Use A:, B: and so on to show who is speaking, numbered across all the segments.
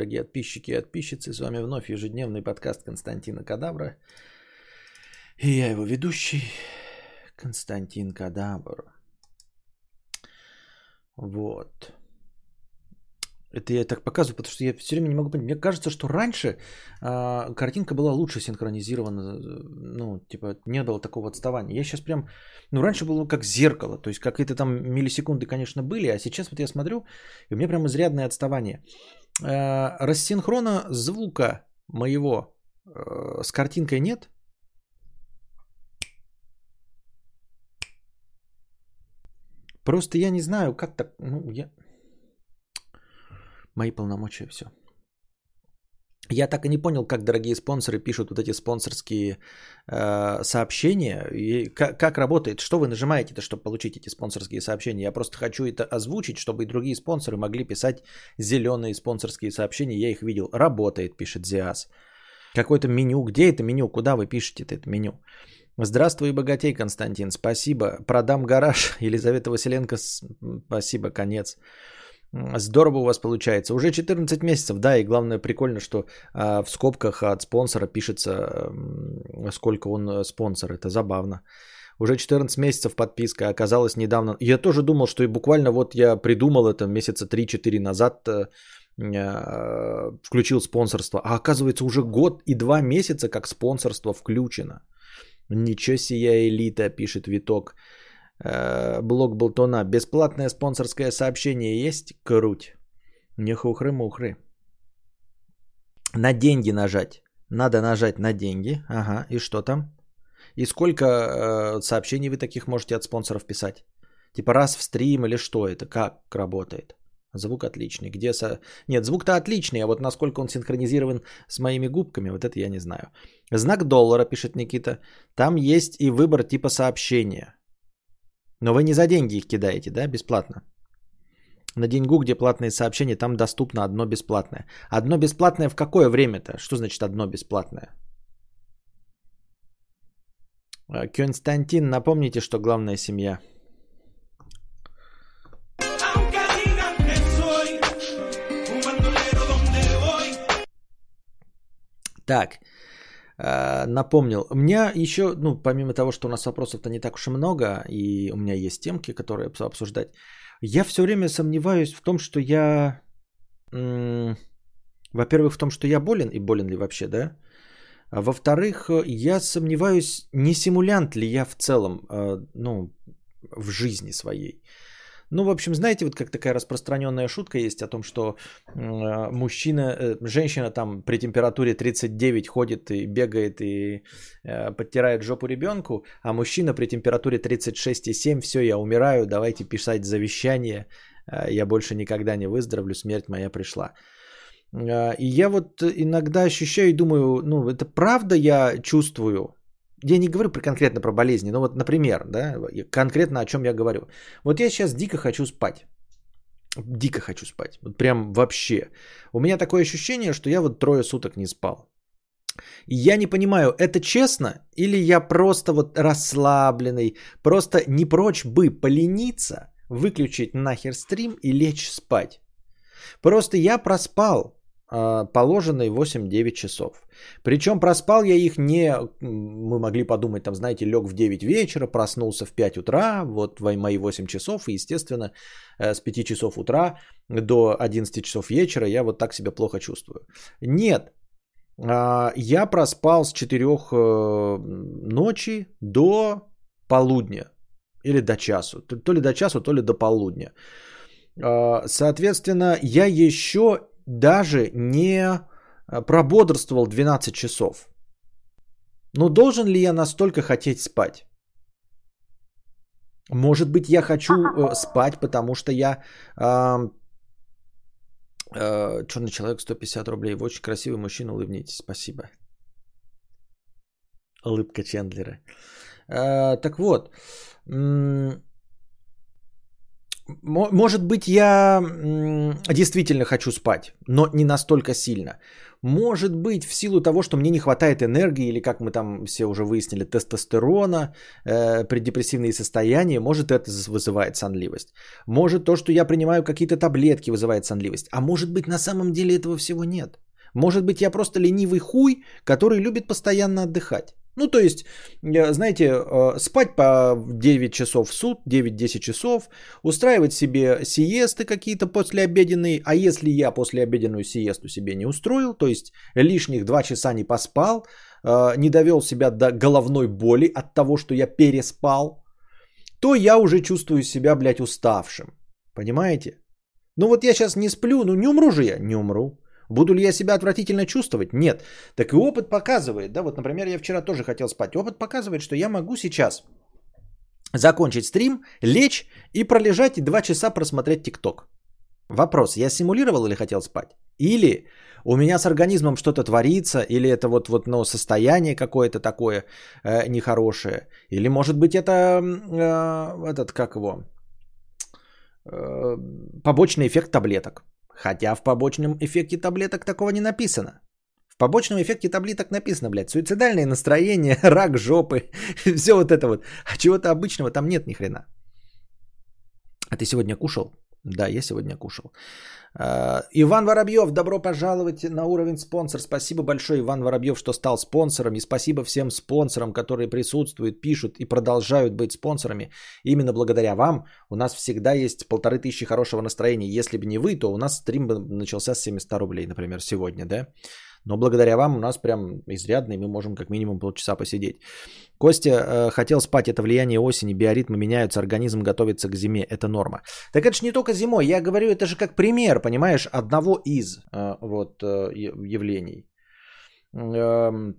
A: Дорогие подписчики и подписчицы, с вами вновь ежедневный подкаст Константина Кадавра. И я его ведущий, Константин Кадавр. Вот. Это я так показываю, потому что я все время не могу понять. Мне кажется, что раньше э, картинка была лучше синхронизирована. Ну, типа, не было такого отставания. Я сейчас прям... Ну, раньше было как зеркало. То есть, какие-то там миллисекунды, конечно, были. А сейчас вот я смотрю, и у меня прям изрядное отставание. Э, рассинхрона звука моего э, с картинкой нет. Просто я не знаю, как так... Ну, я... Мои полномочия, все. Я так и не понял, как дорогие спонсоры пишут вот эти спонсорские э, сообщения. И как, как работает, что вы нажимаете-то, чтобы получить эти спонсорские сообщения. Я просто хочу это озвучить, чтобы и другие спонсоры могли писать зеленые спонсорские сообщения. Я их видел. Работает, пишет Зиас. Какое-то меню. Где это меню? Куда вы пишете это меню? Здравствуй, богатей, Константин. Спасибо. Продам гараж. Елизавета Василенко. Спасибо. Конец. Здорово у вас получается. Уже 14 месяцев, да, и главное прикольно, что э, в скобках от спонсора пишется, сколько он э, спонсор. Это забавно. Уже 14 месяцев подписка, оказалось недавно. Я тоже думал, что и буквально вот я придумал это месяца 3-4 назад, э, э, включил спонсорство. А оказывается уже год и два месяца как спонсорство включено. Ничего себе элита, пишет Виток. Э, блог Болтона. Бесплатное спонсорское сообщение есть? Круть. Не хухры-мухры. На деньги нажать. Надо нажать на деньги. Ага, и что там? И сколько э, сообщений вы таких можете от спонсоров писать? Типа раз в стрим или что это? Как работает? Звук отличный. Где со... Нет, звук-то отличный, а вот насколько он синхронизирован с моими губками, вот это я не знаю. Знак доллара, пишет Никита. Там есть и выбор типа сообщения. Но вы не за деньги их кидаете, да, бесплатно? На деньгу, где платные сообщения, там доступно одно бесплатное. Одно бесплатное в какое время-то? Что значит одно бесплатное? А, Константин, напомните, что главная семья. Так, Э, напомнил. У меня еще, ну, помимо того, что у нас вопросов-то не так уж и много, и у меня есть темки, которые обсуждать, я все время сомневаюсь в том, что я, во-первых, в том, что я болен, и болен ли вообще, да? А во-вторых, я сомневаюсь, не симулянт ли я в целом, э, ну, в жизни своей. Ну, в общем, знаете, вот как такая распространенная шутка есть о том, что э, мужчина, э, женщина там при температуре 39 ходит и бегает и э, подтирает жопу ребенку, а мужчина при температуре 36,7, все, я умираю, давайте писать завещание, э, я больше никогда не выздоровлю, смерть моя пришла. Э, и я вот иногда ощущаю и думаю, ну, это правда я чувствую, я не говорю про конкретно про болезни, но вот, например, да, конкретно о чем я говорю. Вот я сейчас дико хочу спать. Дико хочу спать. Вот прям вообще. У меня такое ощущение, что я вот трое суток не спал. И я не понимаю, это честно или я просто вот расслабленный, просто не прочь бы полениться, выключить нахер стрим и лечь спать. Просто я проспал положенные 8-9 часов. Причем проспал я их не, мы могли подумать, там, знаете, лег в 9 вечера, проснулся в 5 утра, вот мои 8 часов, и, естественно, э, с 5 часов утра до 11 часов вечера я вот так себя плохо чувствую. Нет, а, я проспал с 4 э, ночи до полудня или до часу, то ли до часу, то ли до полудня. А, соответственно, я еще даже не э, прободрствовал 12 часов. Но должен ли я настолько хотеть спать? Может быть, я хочу э, спать, потому что я э, э, черный человек 150 рублей. Вы очень красивый мужчина, улыбнитесь. Спасибо. Улыбка Чендлера. Э, так вот, может быть, я действительно хочу спать, но не настолько сильно. Может быть, в силу того, что мне не хватает энергии, или как мы там все уже выяснили, тестостерона, э, преддепрессивные состояния, может это вызывает сонливость. Может то, что я принимаю какие-то таблетки, вызывает сонливость. А может быть, на самом деле этого всего нет. Может быть, я просто ленивый хуй, который любит постоянно отдыхать. Ну, то есть, э, знаете, э, спать по 9 часов в суд, 9-10 часов, устраивать себе сиесты какие-то послеобеденные, а если я послеобеденную сиесту себе не устроил, то есть лишних 2 часа не поспал, э, не довел себя до головной боли от того, что я переспал, то я уже чувствую себя, блядь, уставшим. Понимаете? Ну вот я сейчас не сплю, ну не умру же я, не умру. Буду ли я себя отвратительно чувствовать? Нет. Так и опыт показывает, да, вот, например, я вчера тоже хотел спать. Опыт показывает, что я могу сейчас закончить стрим, лечь и пролежать и два часа просмотреть ТикТок. Вопрос, я симулировал или хотел спать? Или у меня с организмом что-то творится, или это вот, вот ну, состояние какое-то такое э, нехорошее, или может быть это э, этот, как его, э, побочный эффект таблеток. Хотя в побочном эффекте таблеток такого не написано. В побочном эффекте таблеток написано, блядь, суицидальное настроение, рак жопы, все вот это вот. А чего-то обычного там нет ни хрена. А ты сегодня кушал? Да, я сегодня кушал. А, Иван Воробьев, добро пожаловать на уровень спонсор. Спасибо большое, Иван Воробьев, что стал спонсором. И спасибо всем спонсорам, которые присутствуют, пишут и продолжают быть спонсорами. Именно благодаря вам у нас всегда есть полторы тысячи хорошего настроения. Если бы не вы, то у нас стрим бы начался с 700 рублей, например, сегодня, да? Но благодаря вам у нас прям изрядно, и мы можем как минимум полчаса посидеть. Костя э, хотел спать, это влияние осени, биоритмы меняются, организм готовится к зиме, это норма. Так это же не только зимой, я говорю, это же как пример, понимаешь, одного из э, вот э, явлений. Э,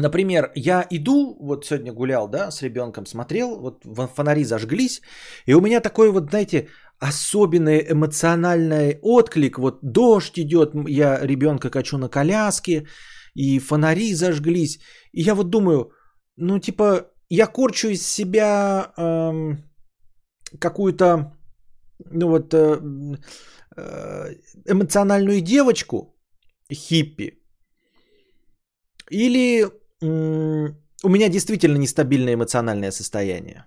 A: Например, я иду, вот сегодня гулял, да, с ребенком, смотрел, вот фонари зажглись, и у меня такой вот, знаете, особенный эмоциональный отклик. Вот дождь идет, я ребенка качу на коляске, и фонари зажглись. И я вот думаю, ну типа, я корчу из себя эм, какую-то, ну вот, э, э, эмоциональную девочку, хиппи, или э, у меня действительно нестабильное эмоциональное состояние.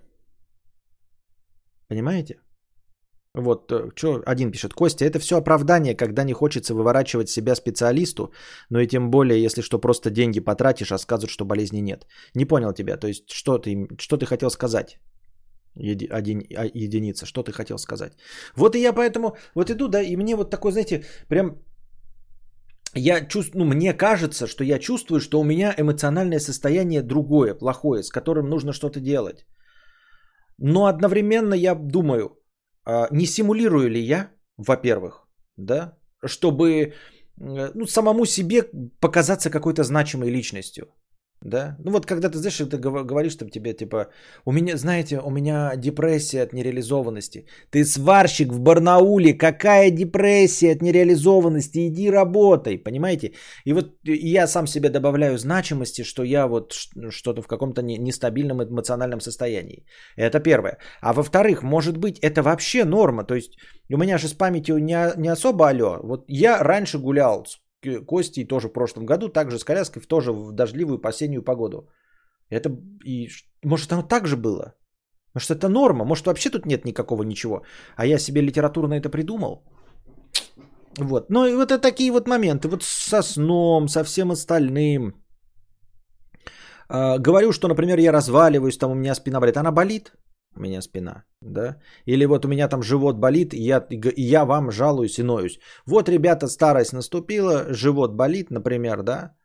A: Понимаете? Вот, э, что один пишет. Костя, это все оправдание, когда не хочется выворачивать себя специалисту, но и тем более, если что, просто деньги потратишь, а сказывают, что болезни нет. Не понял тебя, то есть что ты, что ты хотел сказать? Еди, один, а, единица, что ты хотел сказать? Вот и я поэтому, вот иду, да, и мне вот такой, знаете, прям я чувствую, ну, мне кажется, что я чувствую, что у меня эмоциональное состояние другое, плохое, с которым нужно что-то делать. Но одновременно я думаю, не симулирую ли я, во-первых, да, чтобы ну, самому себе показаться какой-то значимой личностью. Да? Ну вот когда ты, знаешь, ты говоришь там тебе, типа, у меня, знаете, у меня депрессия от нереализованности. Ты сварщик в Барнауле, какая депрессия от нереализованности? Иди работай, понимаете? И вот я сам себе добавляю значимости, что я вот что-то в каком-то нестабильном эмоциональном состоянии. Это первое. А во-вторых, может быть, это вообще норма. То есть у меня же с памятью не, не особо алло. Вот я раньше гулял с Кости тоже в прошлом году, также с коляской, в тоже в дождливую осеннюю погоду. Это и может оно так же было? Может это норма? Может вообще тут нет никакого ничего? А я себе литературно это придумал? Вот. Ну и вот это такие вот моменты. Вот со сном, со всем остальным. А, говорю, что, например, я разваливаюсь, там у меня спина болит. Она болит? У меня спина, да? Или вот у меня там живот болит, и я, и я вам жалуюсь и ноюсь. Вот, ребята, старость наступила, живот болит, например, да?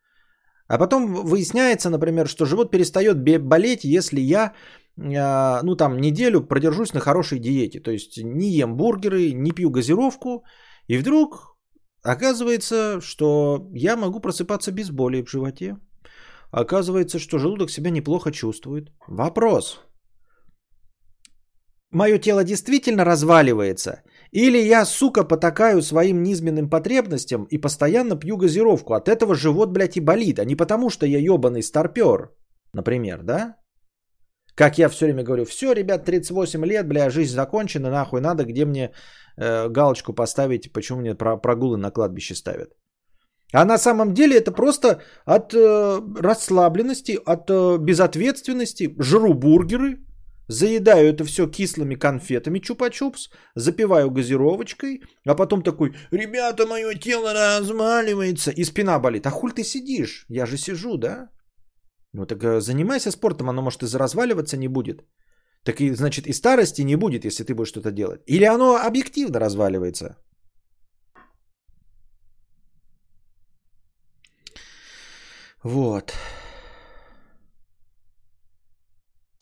A: А потом выясняется, например, что живот перестает болеть, если я, а, ну там, неделю продержусь на хорошей диете. То есть не ем бургеры, не пью газировку, и вдруг оказывается, что я могу просыпаться без боли в животе. Оказывается, что желудок себя неплохо чувствует. Вопрос – мое тело действительно разваливается, или я, сука, потакаю своим низменным потребностям и постоянно пью газировку. От этого живот, блядь, и болит, а не потому, что я ебаный старпер, например, да? Как я все время говорю, все, ребят, 38 лет, бля, жизнь закончена, нахуй надо, где мне э, галочку поставить, почему мне про прогулы на кладбище ставят. А на самом деле это просто от э, расслабленности, от э, безответственности. Жру бургеры, заедаю это все кислыми конфетами чупа-чупс, запиваю газировочкой, а потом такой, ребята, мое тело разваливается, и спина болит. А хуль ты сидишь? Я же сижу, да? Ну так э, занимайся спортом, оно может и разваливаться не будет. Так и, значит, и старости не будет, если ты будешь что-то делать. Или оно объективно разваливается. Вот.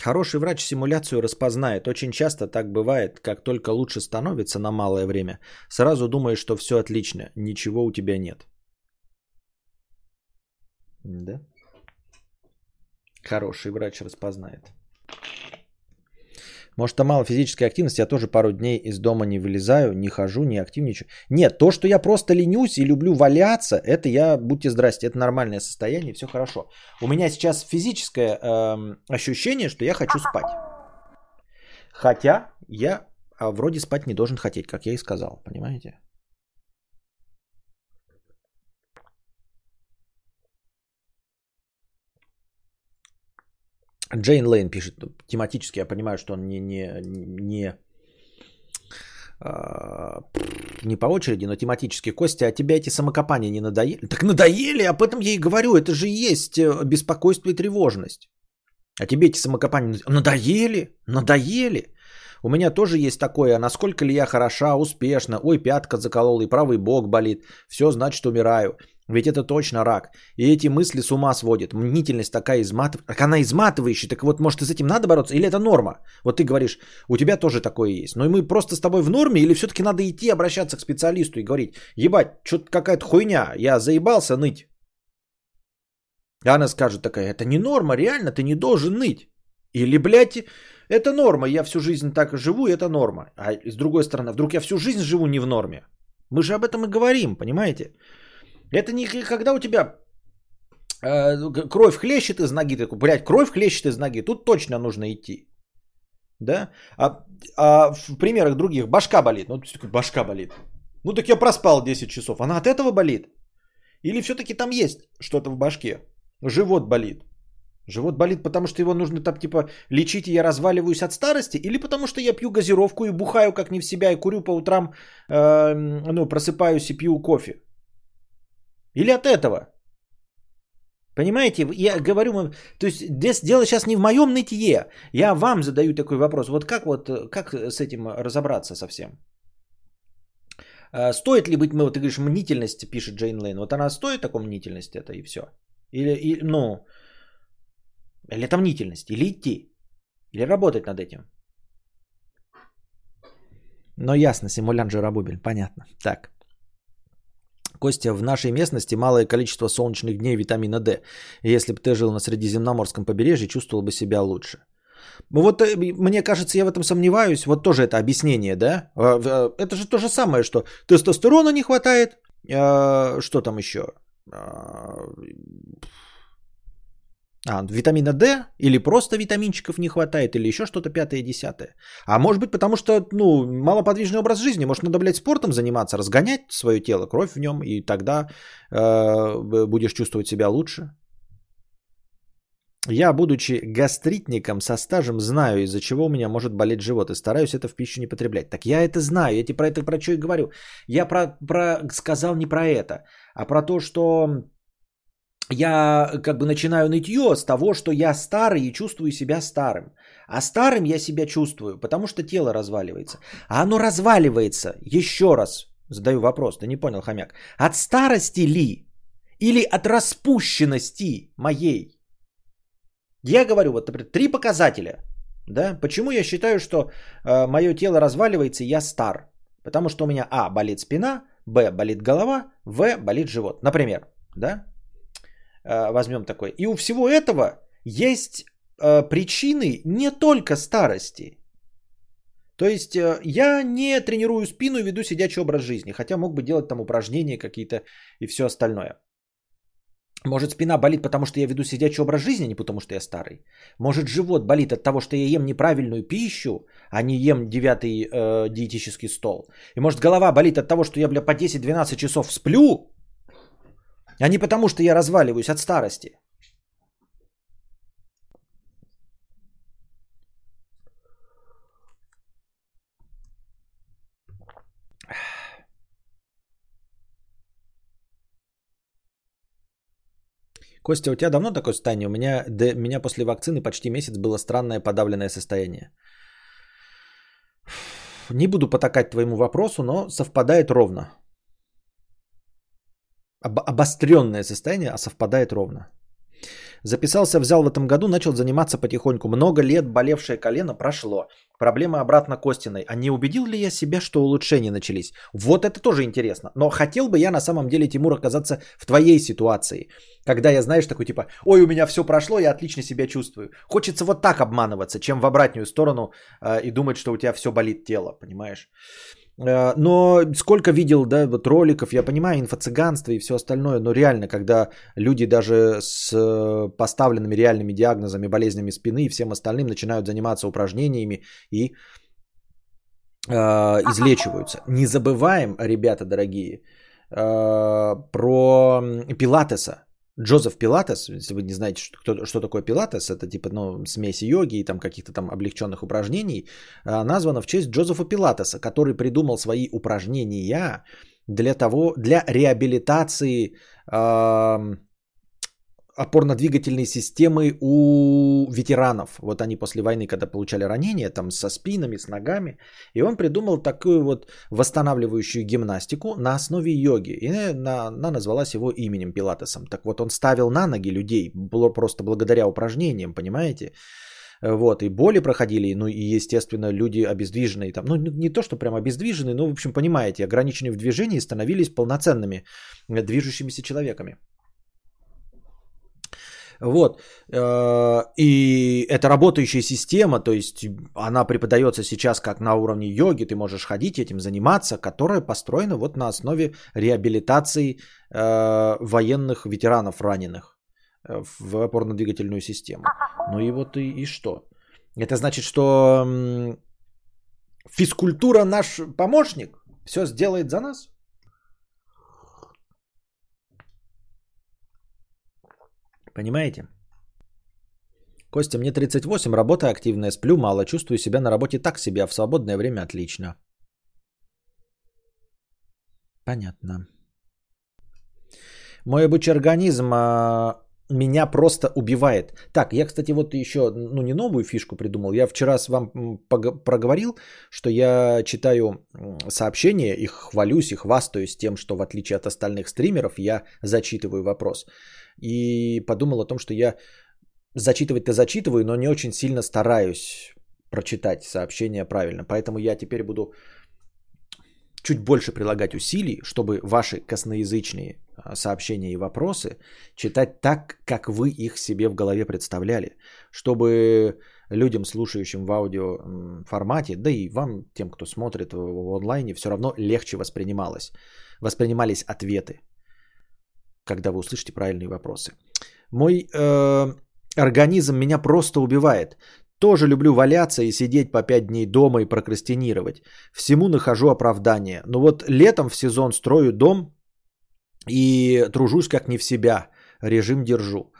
A: Хороший врач симуляцию распознает. Очень часто так бывает, как только лучше становится на малое время, сразу думаешь, что все отлично, ничего у тебя нет. Да? Хороший врач распознает. Может, там мало физической активности, я тоже пару дней из дома не вылезаю, не хожу, не активничаю. Нет, то, что я просто ленюсь и люблю валяться, это я, будьте здрасте, это нормальное состояние, все хорошо. У меня сейчас физическое э, ощущение, что я хочу спать. Хотя я а, вроде спать не должен хотеть, как я и сказал, понимаете? Джейн Лейн пишет, тематически я понимаю, что он не, не, не, а, не по очереди, но тематически. Костя, а тебя эти самокопания не надоели? Так надоели, об этом я и говорю. Это же есть э, беспокойство и тревожность. А тебе эти самокопания надоели? Надоели? У меня тоже есть такое, а насколько ли я хороша, успешна, ой, пятка заколола и правый бок болит, все, значит, умираю. Ведь это точно рак. И эти мысли с ума сводят. Мнительность такая изматывающая. Так она изматывающая. Так вот, может, и с этим надо бороться? Или это норма? Вот ты говоришь, у тебя тоже такое есть. Но и мы просто с тобой в норме? Или все-таки надо идти обращаться к специалисту и говорить, ебать, что-то какая-то хуйня, я заебался ныть. И она скажет такая, это не норма, реально, ты не должен ныть. Или, блядь, это норма, я всю жизнь так живу, это норма. А с другой стороны, вдруг я всю жизнь живу не в норме. Мы же об этом и говорим, понимаете? Это не когда у тебя э, кровь хлещет из ноги, такой, блядь, кровь хлещет из ноги, тут точно нужно идти. Да? А, а в примерах других башка болит. Ну, башка болит. Ну, так я проспал 10 часов. Она от этого болит? Или все-таки там есть что-то в башке? Живот болит. Живот болит, потому что его нужно там типа лечить, и я разваливаюсь от старости, или потому что я пью газировку и бухаю как не в себя, и курю по утрам, э, ну, просыпаюсь и пью кофе. Или от этого? Понимаете, я говорю, то есть дело сейчас не в моем нытье. Я вам задаю такой вопрос. Вот как вот, как с этим разобраться совсем? А, стоит ли быть, мы, вот ты говоришь, мнительность, пишет Джейн Лейн. Вот она стоит такой мнительности это и все? Или, и, ну, или это мнительность, или идти, или работать над этим. Но ясно, симулян Жиробубель, понятно. Так. Костя, в нашей местности малое количество солнечных дней витамина D. Если бы ты жил на Средиземноморском побережье, чувствовал бы себя лучше. Ну вот э, мне кажется, я в этом сомневаюсь. Вот тоже это объяснение, да? А, э, это же то же самое, что тестостерона не хватает. А, что там еще? А, витамина D или просто витаминчиков не хватает, или еще что-то пятое, десятое. А может быть, потому что, ну, малоподвижный образ жизни. Может, надо, блядь, спортом заниматься, разгонять свое тело, кровь в нем, и тогда э, будешь чувствовать себя лучше. Я, будучи гастритником со стажем, знаю, из-за чего у меня может болеть живот, и стараюсь это в пищу не потреблять. Так я это знаю, я тебе про это про что и говорю. Я про, про, сказал не про это, а про то, что я как бы начинаю нытье с того, что я старый и чувствую себя старым. А старым я себя чувствую, потому что тело разваливается. А оно разваливается, еще раз задаю вопрос, ты не понял, хомяк, от старости ли? Или от распущенности моей? Я говорю, вот, например, три показателя. Да? Почему я считаю, что э, мое тело разваливается, и я стар? Потому что у меня А, болит спина, Б, болит голова, В, болит живот. Например, да? Э, возьмем такой. И у всего этого есть э, причины не только старости. То есть э, я не тренирую спину и веду сидячий образ жизни, хотя мог бы делать там упражнения какие-то и все остальное. Может, спина болит, потому что я веду сидячий образ жизни, а не потому что я старый. Может, живот болит от того, что я ем неправильную пищу, а не ем девятый э, диетический стол. И может, голова болит от того, что я, бля, по 10-12 часов сплю, а не потому, что я разваливаюсь от старости. Костя, у тебя давно такое состояние? У меня, да, меня после вакцины почти месяц было странное подавленное состояние. Не буду потакать твоему вопросу, но совпадает ровно. Об, обостренное состояние, а совпадает ровно. Записался, взял в этом году, начал заниматься потихоньку. Много лет болевшее колено прошло. Проблема обратно Костиной. А не убедил ли я себя, что улучшения начались? Вот это тоже интересно. Но хотел бы я на самом деле, Тимур, оказаться в твоей ситуации. Когда я, знаешь, такой типа, ой, у меня все прошло, я отлично себя чувствую. Хочется вот так обманываться, чем в обратную сторону э, и думать, что у тебя все болит тело, понимаешь? Э, но сколько видел, да, вот роликов, я понимаю, инфо-цыганство и все остальное, но реально, когда люди даже с э, поставленными реальными диагнозами, болезнями спины и всем остальным начинают заниматься упражнениями и э, излечиваются. Не забываем, ребята дорогие, э, про Пилатеса. Джозеф Пилатес, если вы не знаете, что, кто, что такое Пилатес, это типа ну, смесь йоги и там каких-то там облегченных упражнений, а, названа в честь Джозефа Пилатеса, который придумал свои упражнения для того, для реабилитации э, опорно-двигательной системы у ветеранов. Вот они после войны, когда получали ранения, там со спинами, с ногами, и он придумал такую вот восстанавливающую гимнастику на основе йоги. И она, она назвалась его именем Пилатесом. Так вот, он ставил на ноги людей просто благодаря упражнениям, понимаете? Вот, и боли проходили, ну и, естественно, люди обездвиженные, там, ну не то, что прям обездвиженные, но, в общем, понимаете, ограниченные в движении становились полноценными движущимися человеками. Вот. Э, и это работающая система, то есть она преподается сейчас как на уровне йоги, ты можешь ходить этим заниматься, которая построена вот на основе реабилитации э, военных ветеранов раненых э, в опорно-двигательную систему. Ну и вот и, и что? Это значит, что физкультура наш помощник все сделает за нас? Понимаете? Костя, мне 38, работа активная, сплю мало, чувствую себя на работе так себе, а в свободное время отлично. Понятно. Мой обучий организм а, меня просто убивает. Так, я, кстати, вот еще, ну, не новую фишку придумал. Я вчера с вам проговорил, что я читаю сообщения и хвалюсь, и хвастаюсь тем, что в отличие от остальных стримеров, я зачитываю вопрос и подумал о том, что я зачитывать-то зачитываю, но не очень сильно стараюсь прочитать сообщения правильно. Поэтому я теперь буду чуть больше прилагать усилий, чтобы ваши косноязычные а, сообщения и вопросы читать так, как вы их себе в голове представляли, чтобы людям, слушающим в аудио формате, да и вам, тем, кто смотрит в онлайне, все равно легче воспринималось, воспринимались ответы когда вы услышите правильные вопросы. Мой э, организм меня просто убивает. Тоже люблю валяться и сидеть по 5 дней дома и прокрастинировать. Всему нахожу оправдание. Но вот летом в сезон строю дом и тружусь как не в себя. Режим держу.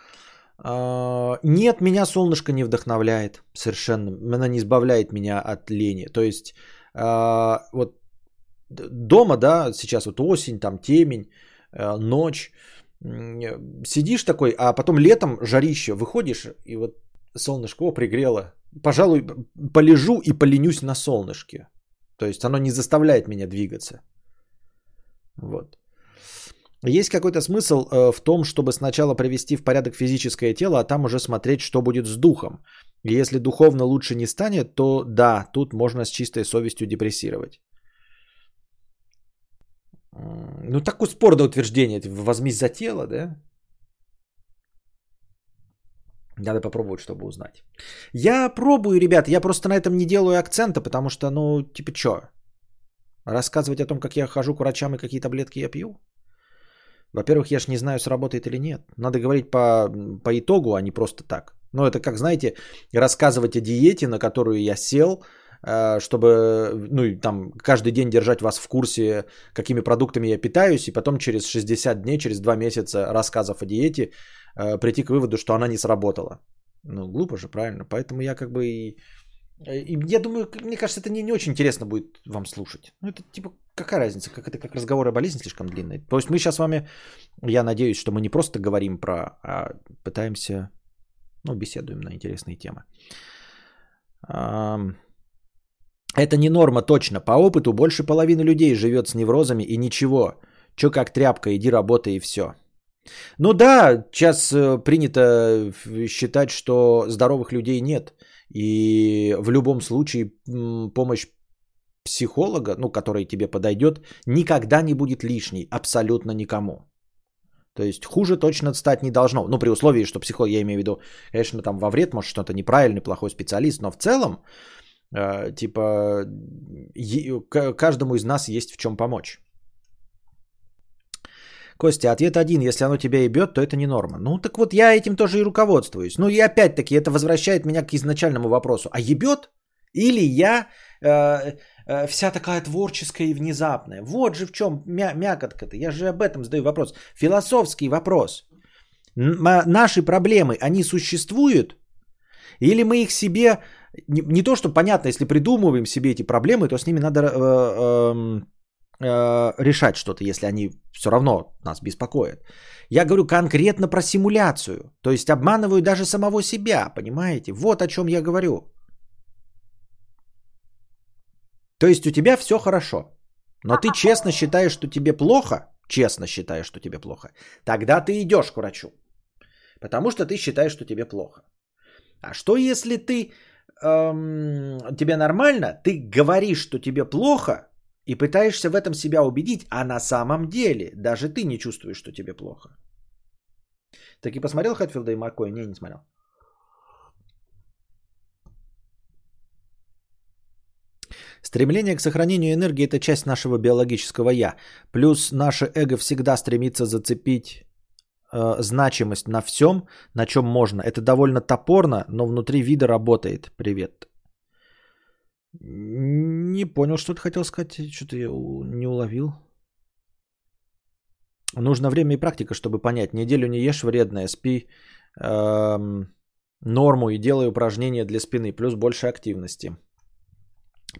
A: А, нет, меня солнышко не вдохновляет совершенно. Она не избавляет меня от лени. То есть а, вот дома, да, сейчас вот осень, там темень, э, ночь – сидишь такой, а потом летом жарище, выходишь, и вот солнышко пригрело. Пожалуй, полежу и поленюсь на солнышке. То есть оно не заставляет меня двигаться. Вот. Есть какой-то смысл э, в том, чтобы сначала привести в порядок физическое тело, а там уже смотреть, что будет с духом. Если духовно лучше не станет, то да, тут можно с чистой совестью депрессировать. Ну, такое спорное утверждение. Возьмись за тело, да? Надо попробовать, чтобы узнать. Я пробую, ребят, я просто на этом не делаю акцента, потому что, ну, типа, что? Рассказывать о том, как я хожу к врачам и какие таблетки я пью? Во-первых, я ж не знаю, сработает или нет. Надо говорить по, по итогу, а не просто так. Ну, это как, знаете, рассказывать о диете, на которую я сел, чтобы, ну, и там каждый день держать вас в курсе, какими продуктами я питаюсь, и потом через 60 дней, через 2 месяца рассказов о диете э, прийти к выводу, что она не сработала. Ну, глупо же, правильно. Поэтому я как бы и... и я думаю, мне кажется, это не, не очень интересно будет вам слушать. Ну, это типа, какая разница, как это как разговор о болезни слишком длинный. То есть мы сейчас с вами, я надеюсь, что мы не просто говорим про, а пытаемся, ну, беседуем на интересные темы. Это не норма точно. По опыту больше половины людей живет с неврозами и ничего. Че как тряпка, иди работай и все. Ну да, сейчас э, принято считать, что здоровых людей нет. И в любом случае помощь психолога, ну, который тебе подойдет, никогда не будет лишней абсолютно никому. То есть хуже точно стать не должно. Ну, при условии, что психолог, я имею в виду, конечно, там во вред, может, что-то неправильный, плохой специалист, но в целом, э, типа, е- каждому из нас есть в чем помочь. Костя, ответ один. Если оно тебя ебет, то это не норма. Ну, так вот, я этим тоже и руководствуюсь. Ну, и опять-таки, это возвращает меня к изначальному вопросу. А ебет? Или я э, э, вся такая творческая и внезапная? Вот же в чем мя- мякотка-то. Я же об этом задаю вопрос. Философский вопрос. Н- наши проблемы, они существуют? Или мы их себе... Не, не то, что понятно, если придумываем себе эти проблемы, то с ними надо... Э, э, Э, решать что-то, если они все равно нас беспокоят. Я говорю конкретно про симуляцию. То есть обманываю даже самого себя, понимаете? Вот о чем я говорю. То есть у тебя все хорошо. Но ты честно считаешь, что тебе плохо, честно считаешь, что тебе плохо, тогда ты идешь к врачу. Потому что ты считаешь, что тебе плохо. А что если ты эм, тебе нормально, ты говоришь, что тебе плохо, и пытаешься в этом себя убедить, а на самом деле даже ты не чувствуешь, что тебе плохо. Так и посмотрел Хэтфилда и Маккоя? Не, не смотрел. Стремление к сохранению энергии – это часть нашего биологического «я». Плюс наше эго всегда стремится зацепить э, значимость на всем, на чем можно. Это довольно топорно, но внутри вида работает. Привет. Не понял, что ты хотел сказать. Что-то я не уловил. Нужно время и практика, чтобы понять. Неделю не ешь вредное, спи эм, норму и делай упражнения для спины, плюс больше активности.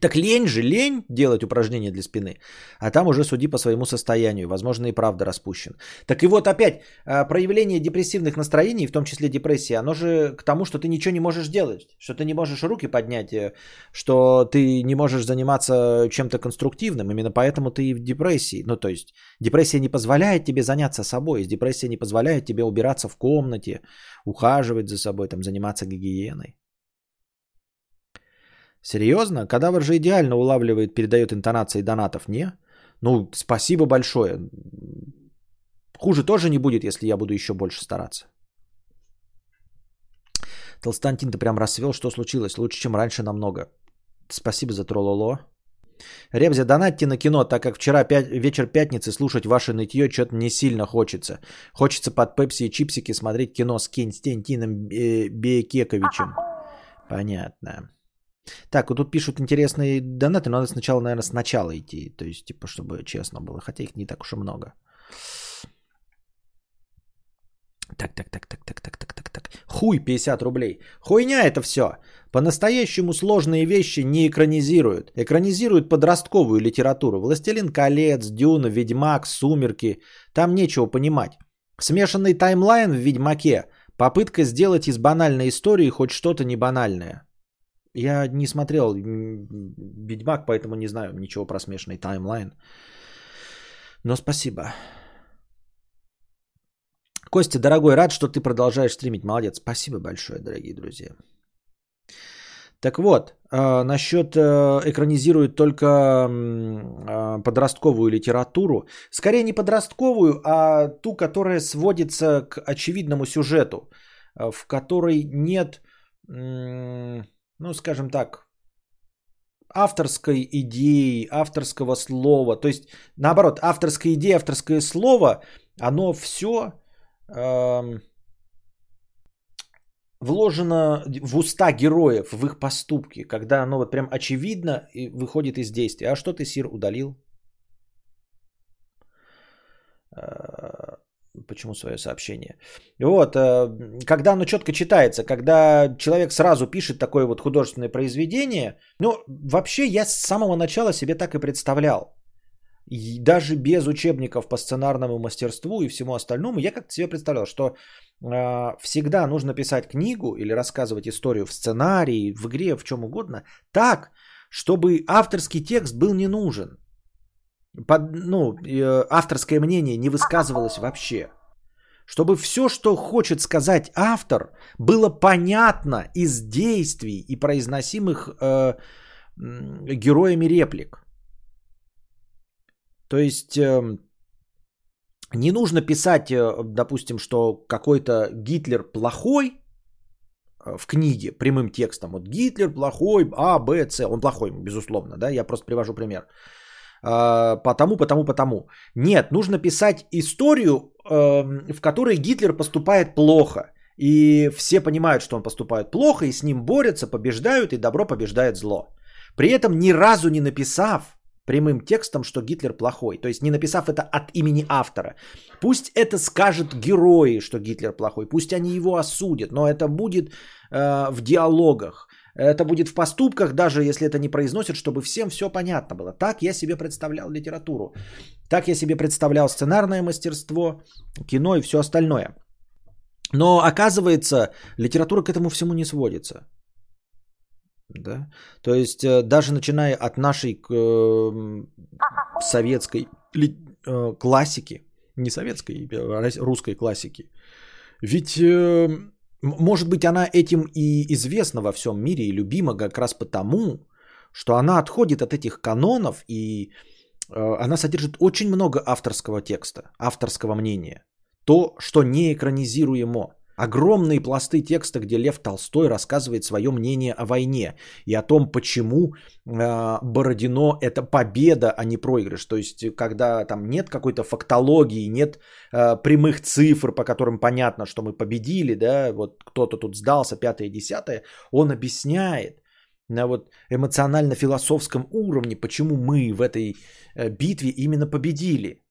A: Так лень же, лень делать упражнения для спины. А там уже суди по своему состоянию. Возможно, и правда распущен. Так и вот опять, а, проявление депрессивных настроений, в том числе депрессии, оно же к тому, что ты ничего не можешь делать. Что ты не можешь руки поднять, э, что ты не можешь заниматься чем-то конструктивным. Именно поэтому ты и в депрессии. Ну, то есть, депрессия не позволяет тебе заняться собой. Депрессия не позволяет тебе убираться в комнате, ухаживать за собой, там, заниматься гигиеной. Серьезно? Кадавр же идеально улавливает, передает интонации донатов, не? Ну, спасибо большое. Хуже тоже не будет, если я буду еще больше стараться. Толстантин, ты прям расцвел, что случилось? Лучше, чем раньше намного. Спасибо за трололо. Ребзя, донатьте на кино, так как вчера пять, вечер пятницы слушать ваше нытье что-то не сильно хочется. Хочется под пепси и чипсики смотреть кино с Константином э, Бекековичем. Понятно. Так, вот тут пишут интересные донаты, но надо сначала, наверное, сначала идти. То есть, типа, чтобы честно было. Хотя их не так уж и много. Так, так, так, так, так, так, так, так, так. Хуй 50 рублей. Хуйня это все. По-настоящему сложные вещи не экранизируют. Экранизируют подростковую литературу. Властелин колец, Дюна, Ведьмак, Сумерки. Там нечего понимать. Смешанный таймлайн в Ведьмаке. Попытка сделать из банальной истории хоть что-то не банальное. Я не смотрел Ведьмак, поэтому не знаю ничего про смешанный таймлайн. Но спасибо. Костя, дорогой, рад, что ты продолжаешь стримить. Молодец. Спасибо большое, дорогие друзья. Так вот, э, насчет э, экранизирует только э, подростковую литературу. Скорее не подростковую, а ту, которая сводится к очевидному сюжету, э, в которой нет... Э, ну, скажем так, авторской идеи, авторского слова. То есть, наоборот, авторская идея, авторское слово оно все э, вложено в уста героев, в их поступки, когда оно вот прям очевидно и выходит из действия. А что ты, Сир, удалил? Почему свое сообщение? Вот, э, когда оно четко читается, когда человек сразу пишет такое вот художественное произведение, ну, вообще я с самого начала себе так и представлял. И даже без учебников по сценарному мастерству и всему остальному, я как-то себе представлял, что э, всегда нужно писать книгу или рассказывать историю в сценарии, в игре, в чем угодно, так, чтобы авторский текст был не нужен. Под, ну, э, авторское мнение не высказывалось вообще. Чтобы все, что хочет сказать автор, было понятно из действий и произносимых э, героями реплик. То есть э, не нужно писать, э, допустим, что какой-то Гитлер плохой э, в книге прямым текстом. Вот Гитлер плохой, А, Б, С. Он плохой, безусловно, да, я просто привожу пример. Э, потому, потому, потому. Нет, нужно писать историю, э, в которой Гитлер поступает плохо. И все понимают, что он поступает плохо, и с ним борются, побеждают, и добро побеждает зло. При этом ни разу не написав прямым текстом, что Гитлер плохой. То есть не написав это от имени автора. Пусть это скажет герои, что Гитлер плохой. Пусть они его осудят. Но это будет э, в диалогах. Это будет в поступках, даже если это не произносят, чтобы всем все понятно было. Так я себе представлял литературу. Так я себе представлял сценарное мастерство, кино и все остальное. Но оказывается, литература к этому всему не сводится. Да? То есть э, даже начиная от нашей э, советской э, классики, не советской, а русской классики, ведь может быть она этим и известна во всем мире и любима как раз потому, что она отходит от этих канонов и она содержит очень много авторского текста, авторского мнения. То, что не экранизируемо. Огромные пласты текста, где Лев Толстой рассказывает свое мнение о войне и о том, почему э, Бородино это победа, а не проигрыш. То есть, когда там нет какой-то фактологии, нет э, прямых цифр, по которым понятно, что мы победили, да, вот кто-то тут сдался, пятое, десятое, он объясняет на вот эмоционально-философском уровне, почему мы в этой э, битве именно победили.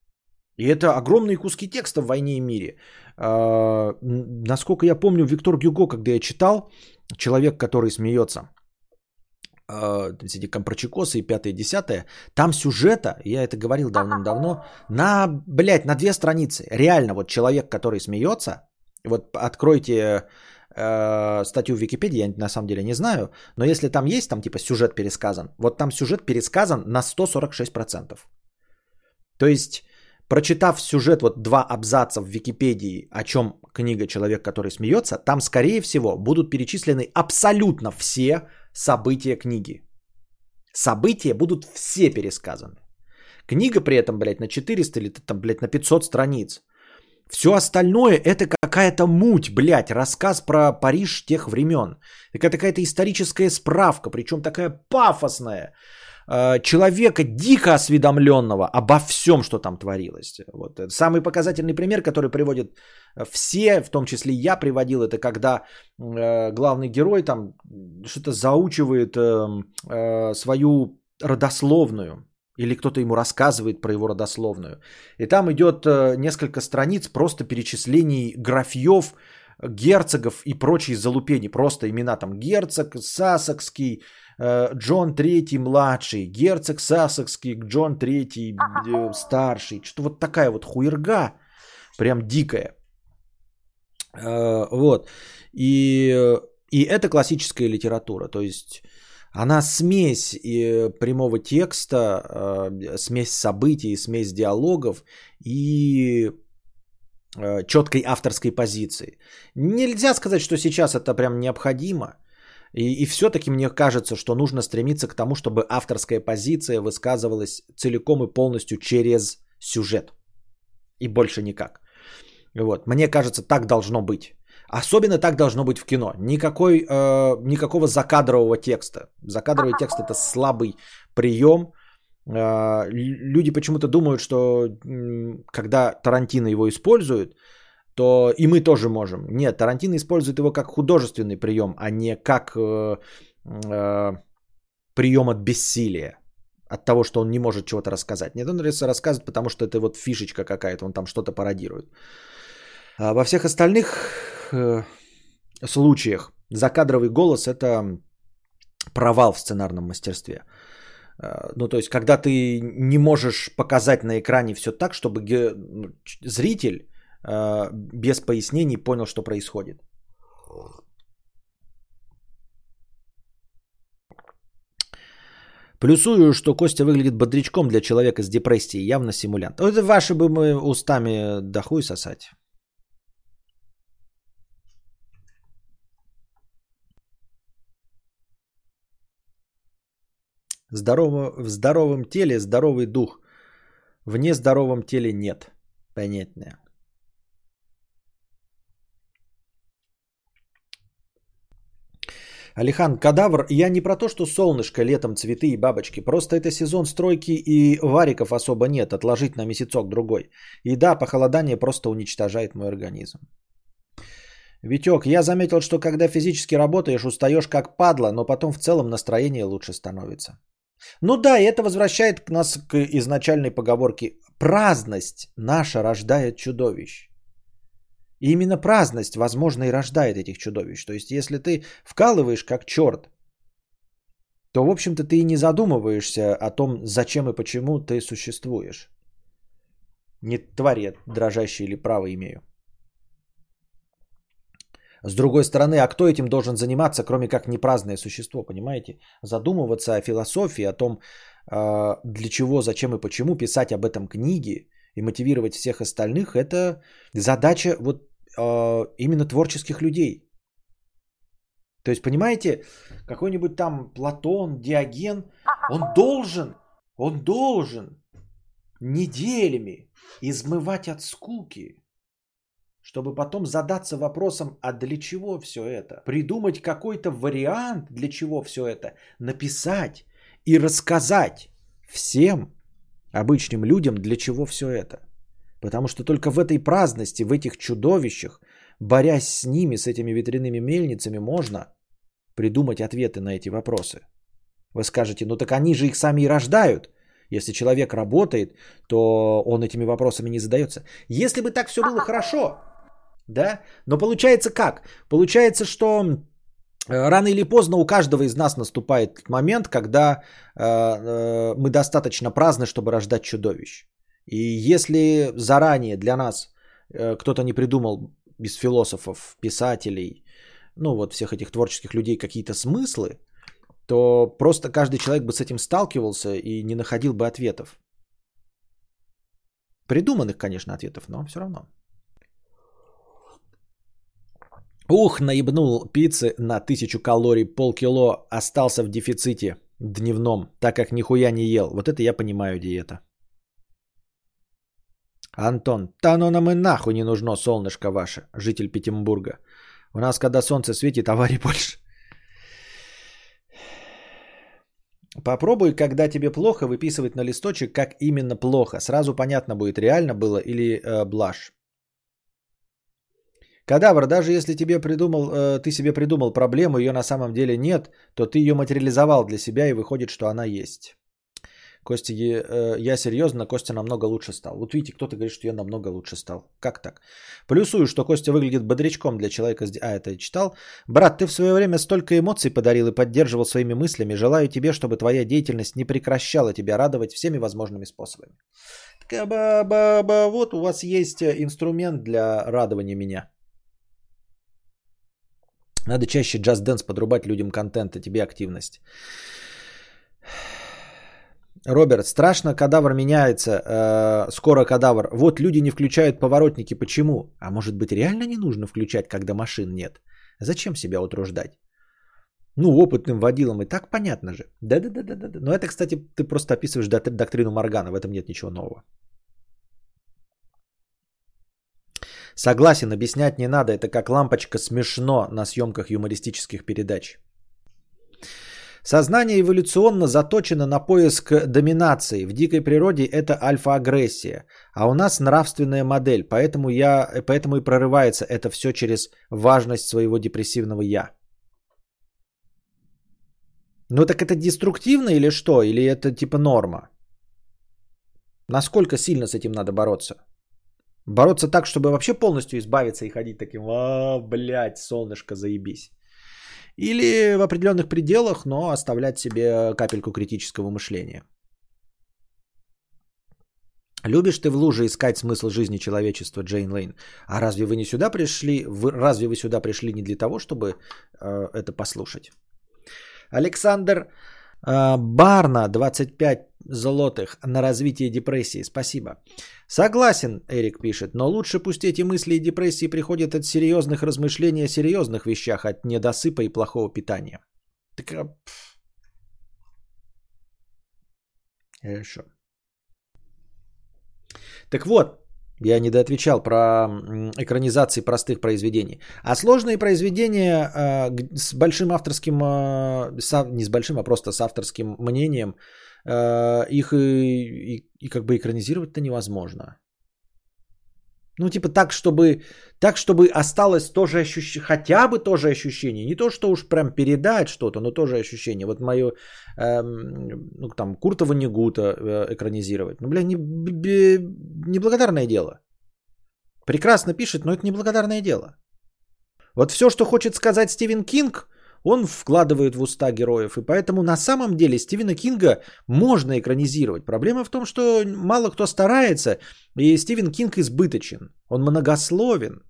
A: И это огромные куски текста в «Войне и мире». А, насколько я помню, Виктор Гюго, когда я читал, человек, который смеется, а, эти компрочекосы и пятое, десятое, там сюжета, я это говорил давным-давно, на, блядь, на две страницы. Реально, вот человек, который смеется, вот откройте э, статью в Википедии, я на самом деле не знаю, но если там есть, там типа сюжет пересказан, вот там сюжет пересказан на 146%. То есть прочитав сюжет, вот два абзаца в Википедии, о чем книга «Человек, который смеется», там, скорее всего, будут перечислены абсолютно все события книги. События будут все пересказаны. Книга при этом, блядь, на 400 или там, блядь, на 500 страниц. Все остальное это какая-то муть, блядь, рассказ про Париж тех времен. Это какая-то историческая справка, причем такая пафосная. Э, человека дико осведомленного обо всем, что там творилось. Вот. Самый показательный пример, который приводят все, в том числе я приводил, это когда э, главный герой там что-то заучивает э, э, свою родословную, или кто-то ему рассказывает про его родословную. И там идет э, несколько страниц просто перечислений графьев, герцогов и прочие залупени. Просто имена там герцог, сасокский, Э, Джон Третий младший, герцог Сассекский, Джон Третий э, старший. Что-то вот такая вот хуерга, прям дикая. Э, вот. И, и это классическая литература. То есть она смесь прямого текста, смесь событий, смесь диалогов и четкой авторской позиции. Нельзя сказать, что сейчас это прям необходимо. И, и все-таки мне кажется, что нужно стремиться к тому, чтобы авторская позиция высказывалась целиком и полностью через сюжет. И больше никак. Вот. Мне кажется, так должно быть. Особенно так должно быть в кино. Никакой, э, никакого закадрового текста. Закадровый текст это слабый прием э, люди почему-то думают, что когда Тарантино его использует, то и мы тоже можем. Нет, Тарантино использует его как художественный прием, а не как э, э, прием от бессилия. От того, что он не может чего-то рассказать. Нет, он рассказывает, потому что это вот фишечка какая-то, он там что-то пародирует. А во всех остальных э, случаях закадровый голос это провал в сценарном мастерстве. Э, ну, то есть, когда ты не можешь показать на экране все так, чтобы ну, зритель э, без пояснений понял, что происходит. Плюсую, что Костя выглядит бодрячком для человека с депрессией, явно симулянт. Это ваши бы мы устами да хуй сосать. Здорово, в здоровом теле здоровый дух. В нездоровом теле нет. Понятно. Алихан, кадавр, я не про то, что солнышко, летом цветы и бабочки. Просто это сезон стройки и вариков особо нет. Отложить на месяцок другой. И да, похолодание просто уничтожает мой организм. Витек, я заметил, что когда физически работаешь, устаешь как падла, но потом в целом настроение лучше становится. Ну да, и это возвращает нас к изначальной поговорке. Праздность наша рождает чудовищ. И именно праздность, возможно, и рождает этих чудовищ. То есть, если ты вкалываешь как черт, то, в общем-то, ты и не задумываешься о том, зачем и почему ты существуешь. Не твари дрожащие или право имею. С другой стороны, а кто этим должен заниматься, кроме как непраздное существо, понимаете? Задумываться о философии, о том, а, для чего, зачем и почему писать об этом книги и мотивировать всех остальных, это задача вот а, именно творческих людей. То есть, понимаете, какой-нибудь там Платон, Диоген, он должен, он должен неделями измывать от скуки чтобы потом задаться вопросом, а для чего все это? Придумать какой-то вариант, для чего все это? Написать и рассказать всем обычным людям, для чего все это. Потому что только в этой праздности, в этих чудовищах, борясь с ними, с этими ветряными мельницами, можно придумать ответы на эти вопросы. Вы скажете, ну так они же их сами и рождают. Если человек работает, то он этими вопросами не задается. Если бы так все было хорошо, да? Но получается как? Получается, что э, рано или поздно у каждого из нас наступает момент, когда э, э, мы достаточно праздны, чтобы рождать чудовищ. И если заранее для нас кто-то не придумал без философов, писателей, ну вот всех этих творческих людей какие-то смыслы, то просто каждый человек бы с этим сталкивался и не находил бы ответов. Придуманных, конечно, ответов, но все равно. Ух, наебнул пиццы на тысячу калорий, полкило, остался в дефиците дневном, так как нихуя не ел. Вот это я понимаю диета. Антон, да ну нам и нахуй не нужно солнышко ваше, житель Петербурга. У нас, когда солнце светит, аварий больше. Попробуй, когда тебе плохо, выписывать на листочек, как именно плохо. Сразу понятно будет, реально было или э, блажь. Кадавр, даже если тебе придумал, э, ты себе придумал проблему, ее на самом деле нет, то ты ее материализовал для себя и выходит, что она есть. Костя, э, я серьезно, Костя намного лучше стал. Вот видите, кто-то говорит, что я намного лучше стал. Как так? Плюсую, что Костя выглядит бодрячком для человека. А, это я читал. Брат, ты в свое время столько эмоций подарил и поддерживал своими мыслями. Желаю тебе, чтобы твоя деятельность не прекращала тебя радовать всеми возможными способами. Так, ба, вот у вас есть э, инструмент для радования меня. Надо чаще Just Dance подрубать людям контент, а тебе активность. Роберт, страшно, кадавр меняется, э, скоро кадавр. Вот люди не включают поворотники, почему? А может быть реально не нужно включать, когда машин нет? Зачем себя утруждать? Ну, опытным водилам и так понятно же. Да-да-да-да-да. Но это, кстати, ты просто описываешь доктрину Моргана, в этом нет ничего нового. Согласен, объяснять не надо, это как лампочка смешно на съемках юмористических передач. Сознание эволюционно заточено на поиск доминации. В дикой природе это альфа-агрессия. А у нас нравственная модель, поэтому, я, поэтому и прорывается это все через важность своего депрессивного «я». Ну так это деструктивно или что? Или это типа норма? Насколько сильно с этим надо бороться? Бороться так, чтобы вообще полностью избавиться и ходить таким, а, блядь, солнышко, заебись. Или в определенных пределах, но оставлять себе капельку критического мышления. Любишь ты в луже искать смысл жизни человечества, Джейн Лейн? А разве вы не сюда пришли? Вы, разве вы сюда пришли не для того, чтобы э, это послушать? Александр э, Барна, 25 золотых на развитие депрессии. Спасибо. Согласен, Эрик пишет, но лучше пусть эти мысли и депрессии приходят от серьезных размышлений о серьезных вещах, от недосыпа и плохого питания. Так, а, Хорошо. Так вот, я не доотвечал про экранизации простых произведений. А сложные произведения э, с большим авторским, э, с, не с большим, а просто с авторским мнением, э, их и, и, и как бы экранизировать-то невозможно. Ну, типа так, чтобы, так, чтобы осталось тоже ощущение, хотя бы тоже ощущение. Не то, что уж прям передать что-то, но тоже ощущение. Вот мое, эм, ну, там, Куртова Негута э, экранизировать. Ну, бля, не, неблагодарное дело. Прекрасно пишет, но это неблагодарное дело. Вот все, что хочет сказать Стивен Кинг, он вкладывает в уста героев. И поэтому на самом деле Стивена Кинга можно экранизировать. Проблема в том, что мало кто старается, и Стивен Кинг избыточен. Он многословен.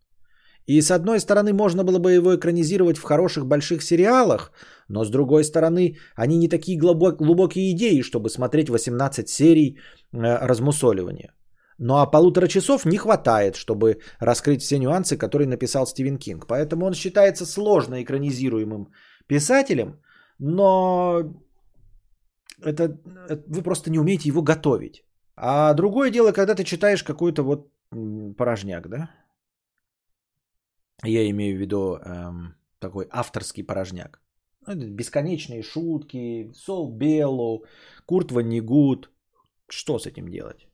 A: И с одной стороны, можно было бы его экранизировать в хороших больших сериалах, но с другой стороны, они не такие глубокие идеи, чтобы смотреть 18 серий э, размусоливания. Ну а полутора часов не хватает, чтобы раскрыть все нюансы, которые написал Стивен Кинг. Поэтому он считается сложно экранизируемым писателем, но это, это вы просто не умеете его готовить. А другое дело, когда ты читаешь какой-то вот порожняк, да? Я имею в виду эм, такой авторский порожняк. Ну, бесконечные шутки, Сол Беллоу, Курт Воннегут. Что с этим делать?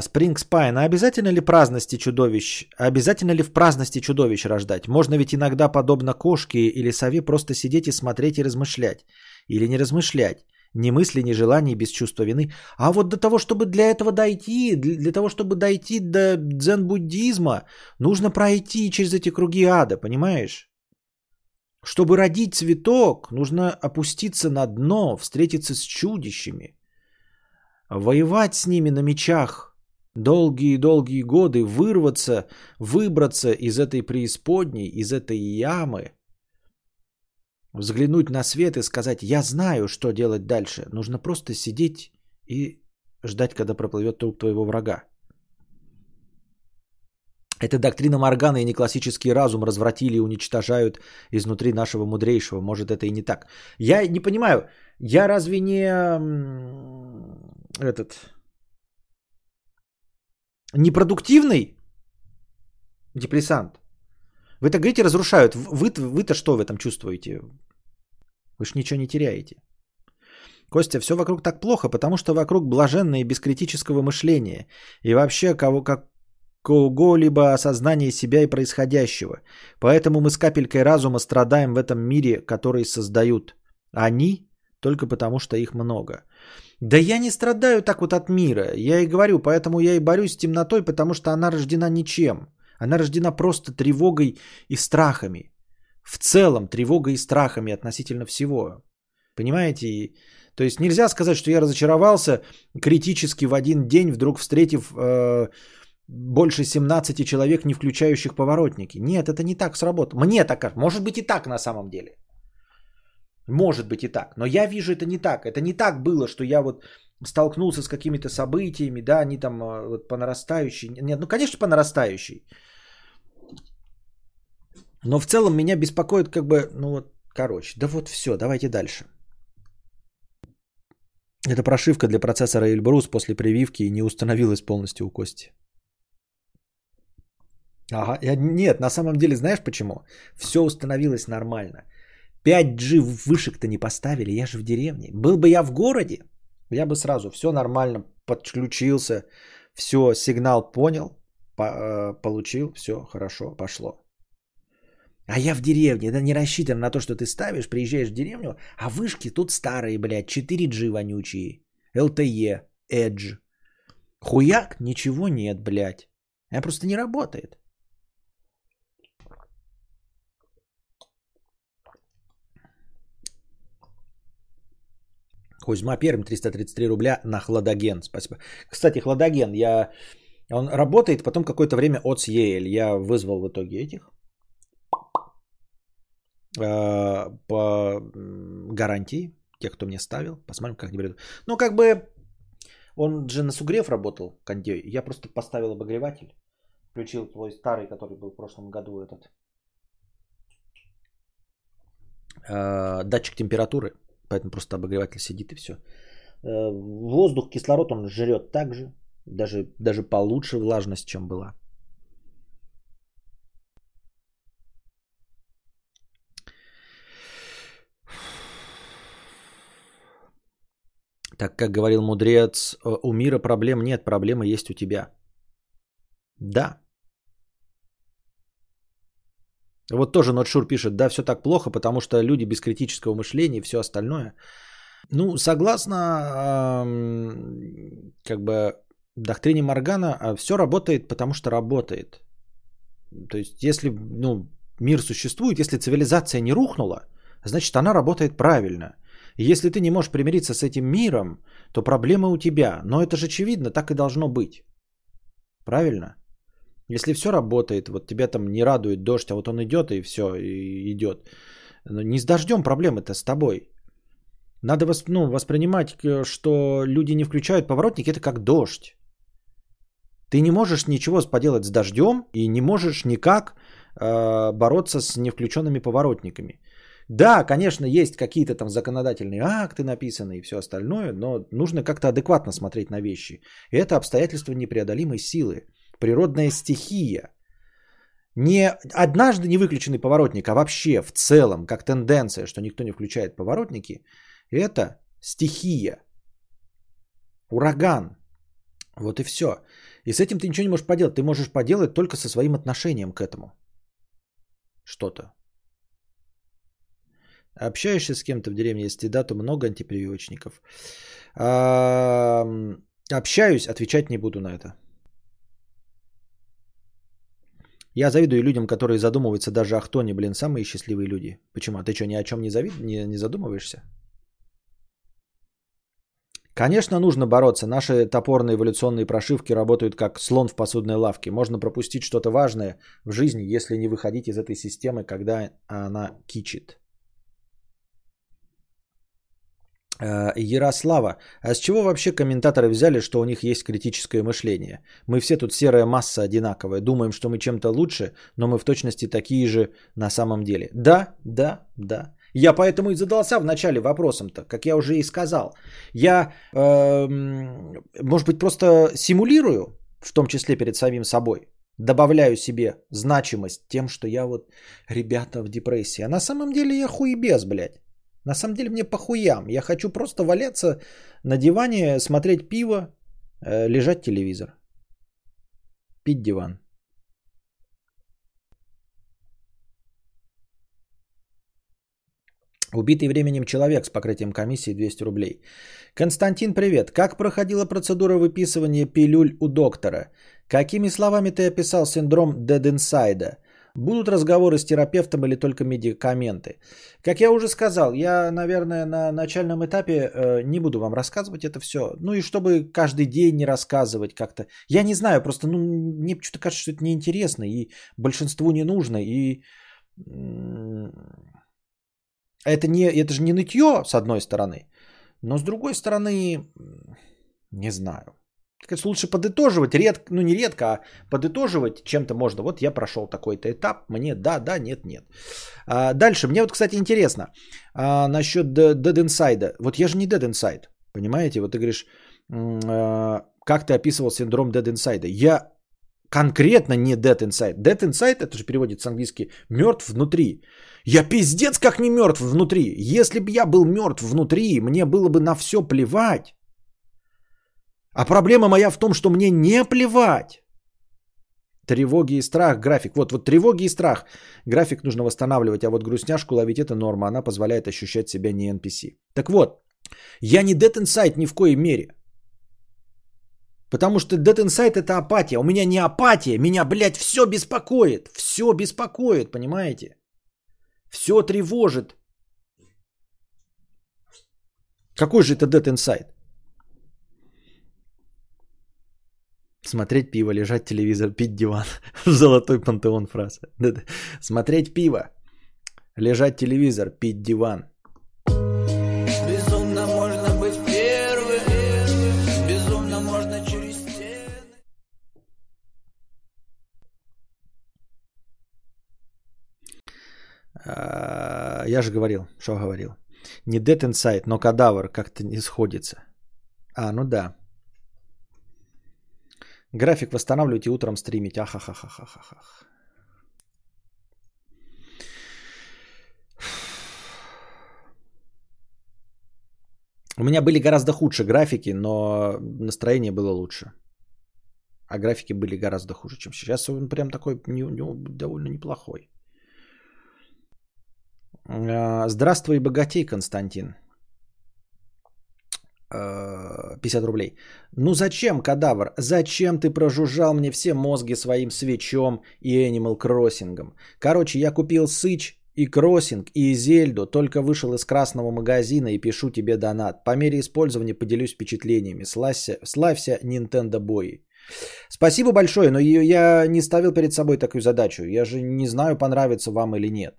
A: Спринг Спайн. А обязательно ли праздности чудовищ? Обязательно ли в праздности чудовищ рождать? Можно ведь иногда, подобно кошке или сове, просто сидеть и смотреть и размышлять. Или не размышлять. Ни мысли, ни желаний, без чувства вины. А вот до того, чтобы для этого дойти, для того, чтобы дойти до дзен-буддизма, нужно пройти через эти круги ада, понимаешь? Чтобы родить цветок, нужно опуститься на дно, встретиться с чудищами, воевать с ними на мечах, долгие-долгие годы вырваться, выбраться из этой преисподней, из этой ямы, взглянуть на свет и сказать, я знаю, что делать дальше. Нужно просто сидеть и ждать, когда проплывет труп твоего врага. Это доктрина Моргана и неклассический разум развратили и уничтожают изнутри нашего мудрейшего. Может, это и не так. Я не понимаю, я разве не этот непродуктивный депрессант. Вы так говорите, разрушают. Вы, вы-то что в этом чувствуете? Вы ж ничего не теряете. Костя, все вокруг так плохо, потому что вокруг блаженное и без мышления. И вообще кого, какого-либо осознания себя и происходящего. Поэтому мы с капелькой разума страдаем в этом мире, который создают. Они только потому, что их много. Да я не страдаю так вот от мира. Я и говорю, поэтому я и борюсь с темнотой, потому что она рождена ничем. Она рождена просто тревогой и страхами. В целом тревогой и страхами относительно всего. Понимаете? То есть нельзя сказать, что я разочаровался критически в один день, вдруг встретив э, больше 17 человек, не включающих поворотники. Нет, это не так сработало. Мне так кажется. Может быть и так на самом деле. Может быть и так. Но я вижу это не так. Это не так было, что я вот столкнулся с какими-то событиями, да, они там э, вот по нарастающей. Нет, ну, конечно, по нарастающей. Но в целом меня беспокоит как бы, ну вот, короче, да вот все, давайте дальше. Это прошивка для процессора Эльбрус после прививки не установилась полностью у Кости. Ага, я, нет, на самом деле знаешь почему? Все установилось нормально. 5G вышек-то не поставили, я же в деревне. Был бы я в городе, я бы сразу все нормально подключился, все, сигнал понял, по, получил, все хорошо, пошло. А я в деревне, это не рассчитано на то, что ты ставишь, приезжаешь в деревню, а вышки тут старые, блядь, 4G вонючие, LTE, Edge. Хуяк, ничего нет, блядь. Она просто не работает. Кузьма Пермь, 333 рубля на хладоген. Спасибо. Кстати, хладоген, я... он работает, потом какое-то время от съели. Я вызвал в итоге этих э, по гарантии, тех, кто мне ставил. Посмотрим, как они придут. Ну, как бы он же на сугрев работал, кондей. Я просто поставил обогреватель. Включил твой старый, который был в прошлом году этот э, датчик температуры. Поэтому просто обогреватель сидит и все. Э, воздух, кислород он жрет так же. Даже, даже получше влажность, чем была. Так как говорил мудрец, «Э, у мира проблем нет, проблемы есть у тебя. Да. Вот тоже Нотшур пишет, да, все так плохо, потому что люди без критического мышления и все остальное. Ну, согласно как бы доктрине Моргана, а, все работает, потому что работает. То есть, если ну, мир существует, если цивилизация не рухнула, значит, она работает правильно – если ты не можешь примириться с этим миром, то проблема у тебя. Но это же очевидно, так и должно быть. Правильно? Если все работает, вот тебя там не радует дождь, а вот он идет и все, и идет. Не с дождем проблемы-то с тобой. Надо ну, воспринимать, что люди не включают поворотники, это как дождь. Ты не можешь ничего поделать с дождем и не можешь никак э, бороться с невключенными поворотниками. Да, конечно, есть какие-то там законодательные акты написаны и все остальное, но нужно как-то адекватно смотреть на вещи. И это обстоятельство непреодолимой силы. Природная стихия. Не однажды не выключенный поворотник, а вообще в целом, как тенденция, что никто не включает поворотники, это стихия. Ураган. Вот и все. И с этим ты ничего не можешь поделать. Ты можешь поделать только со своим отношением к этому. Что-то. Общаешься с кем-то в деревне, если да, то много антипрививочников. Общаюсь, отвечать не буду на это. Я завидую людям, которые задумываются даже о Ахтоне, блин, самые счастливые люди. Почему? А ты что, ни о чем не, завид... не, не задумываешься? Конечно, нужно бороться. Наши топорные эволюционные прошивки работают как слон в посудной лавке. Можно пропустить что-то важное в жизни, если не выходить из этой системы, когда она кичит. Э, Ярослава, а с чего вообще комментаторы взяли, что у них есть критическое мышление? Мы все тут серая масса одинаковая, думаем, что мы чем-то лучше, но мы в точности такие же на самом деле. Да, да, да. Я поэтому и задался вначале вопросом-то, как я уже и сказал. Я, э, может быть, просто симулирую, в том числе перед самим собой. Добавляю себе значимость тем, что я вот ребята в депрессии. А на самом деле я хуебес, блядь. На самом деле мне похуям. Я хочу просто валяться на диване, смотреть пиво, э, лежать телевизор. Пить диван. Убитый временем человек с покрытием комиссии 200 рублей. Константин, привет. Как проходила процедура выписывания пилюль у доктора? Какими словами ты описал синдром Dead Inside? Будут разговоры с терапевтом или только медикаменты? Как я уже сказал, я, наверное, на начальном этапе э, не буду вам рассказывать это все. Ну и чтобы каждый день не рассказывать как-то. Я не знаю, просто ну, мне что-то кажется, что это неинтересно и большинству не нужно. И это, не, это же не нытье, с одной стороны. Но с другой стороны, не знаю. Кажется, лучше подытоживать, редко, ну не редко, а подытоживать чем-то можно. Вот я прошел такой-то этап, мне да, да, нет, нет. А, дальше, мне вот, кстати, интересно а, насчет Dead Inside. Вот я же не Dead Inside, понимаете? Вот ты говоришь, а, как ты описывал синдром Dead Inside. Я конкретно не Dead Inside. Dead Inside, это же переводится с английски, мертв внутри. Я пиздец как не мертв внутри. Если бы я был мертв внутри, мне было бы на все плевать. А проблема моя в том, что мне не плевать. Тревоги и страх, график. Вот, вот тревоги и страх. График нужно восстанавливать, а вот грустняшку ловить это норма. Она позволяет ощущать себя не NPC. Так вот, я не Dead Inside ни в коей мере. Потому что Dead Inside это апатия. У меня не апатия. Меня, блядь, все беспокоит. Все беспокоит, понимаете? Все тревожит. Какой же это Dead Inside? Смотреть пиво, лежать телевизор, пить диван. Золотой пантеон фраза. Смотреть пиво, лежать телевизор, пить диван. Безумно можно быть первым. Безумно можно через стены. А, я же говорил, что говорил. Не Dead Inside, но кадавр как-то не сходится. А, ну да. График восстанавливайте утром стримить. Ахахахахахах. У меня были гораздо худшие графики, но настроение было лучше. А графики были гораздо хуже, чем сейчас. Он прям такой не, не, довольно неплохой. А, здравствуй, богатей, Константин. 50 рублей. Ну зачем, кадавр? Зачем ты прожужжал мне все мозги своим свечом и Animal Crossing? Короче, я купил Сыч и Кроссинг и Зельду, только вышел из красного магазина и пишу тебе донат. По мере использования поделюсь впечатлениями. Славься, славься Nintendo Boy. Спасибо большое, но я не ставил перед собой такую задачу. Я же не знаю, понравится вам или нет.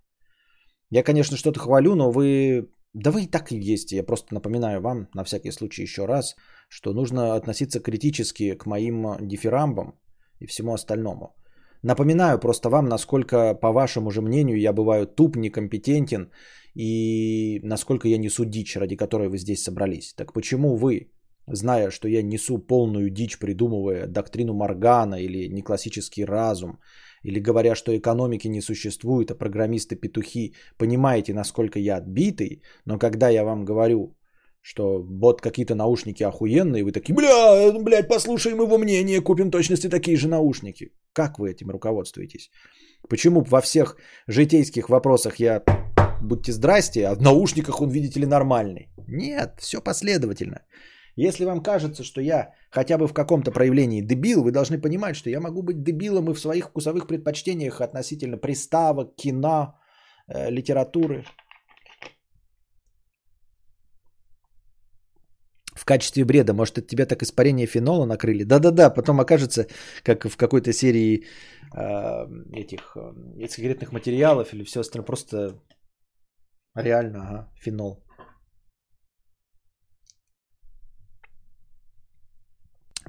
A: Я, конечно, что-то хвалю, но вы да вы и так и есть. Я просто напоминаю вам, на всякий случай еще раз, что нужно относиться критически к моим дифирамбам и всему остальному. Напоминаю просто вам, насколько, по вашему же мнению, я бываю туп, некомпетентен и насколько я несу дичь, ради которой вы здесь собрались. Так почему вы, зная, что я несу полную дичь, придумывая доктрину Моргана или неклассический разум, или говоря, что экономики не существует, а программисты-петухи, понимаете, насколько я отбитый, но когда я вам говорю, что вот какие-то наушники охуенные, вы такие, бля, блядь, послушаем его мнение, купим точности такие же наушники. Как вы этим руководствуетесь? Почему во всех житейских вопросах я будьте здрасте, а в наушниках он, видите ли, нормальный? Нет, все последовательно. Если вам кажется, что я хотя бы в каком-то проявлении дебил, вы должны понимать, что я могу быть дебилом и в своих вкусовых предпочтениях относительно приставок, кино, э, литературы. В качестве бреда, может, от тебя так испарение фенола накрыли? Да-да-да, потом окажется, как в какой-то серии э, этих э, сигаретных материалов или все остальное, просто реально, ага, фенол.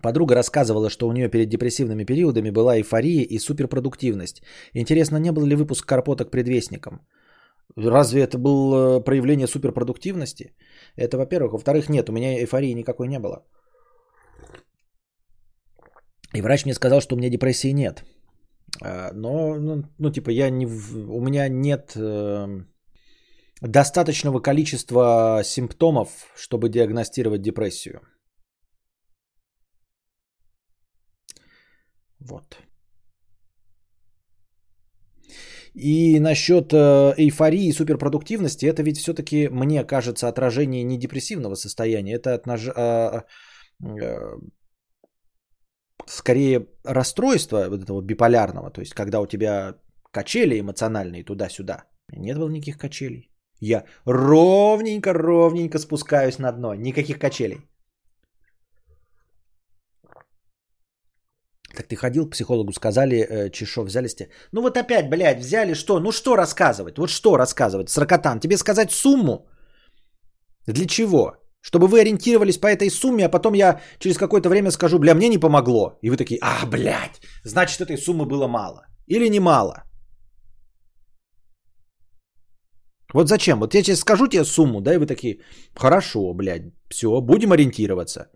A: Подруга рассказывала, что у нее перед депрессивными периодами была эйфория и суперпродуктивность. Интересно, не был ли выпуск Карпоток предвестником? Разве это было э, проявление суперпродуктивности? Это во-первых. Во-вторых, нет, у меня эйфории никакой не было. И врач мне сказал, что у меня депрессии нет. А, но, ну, ну типа, я не, у меня нет э, достаточного количества симптомов, чтобы диагностировать депрессию. Вот. И насчет э, эйфории и суперпродуктивности, это ведь все-таки, мне кажется, отражение не депрессивного состояния, это отнож... а, а, скорее расстройство вот этого биполярного, то есть когда у тебя качели эмоциональные туда-сюда. Нет было никаких качелей. Я ровненько-ровненько спускаюсь на дно, никаких качелей. Так ты ходил к психологу, сказали, э, Чешов, взяли сте. Ну вот опять, блядь, взяли что? Ну что рассказывать? Вот что рассказывать? Сракотан, тебе сказать сумму? Для чего? Чтобы вы ориентировались по этой сумме, а потом я через какое-то время скажу, бля, мне не помогло. И вы такие, а, блядь, значит этой суммы было мало. Или не мало. Вот зачем? Вот я сейчас скажу тебе сумму, да, и вы такие, хорошо, блядь, все, будем ориентироваться.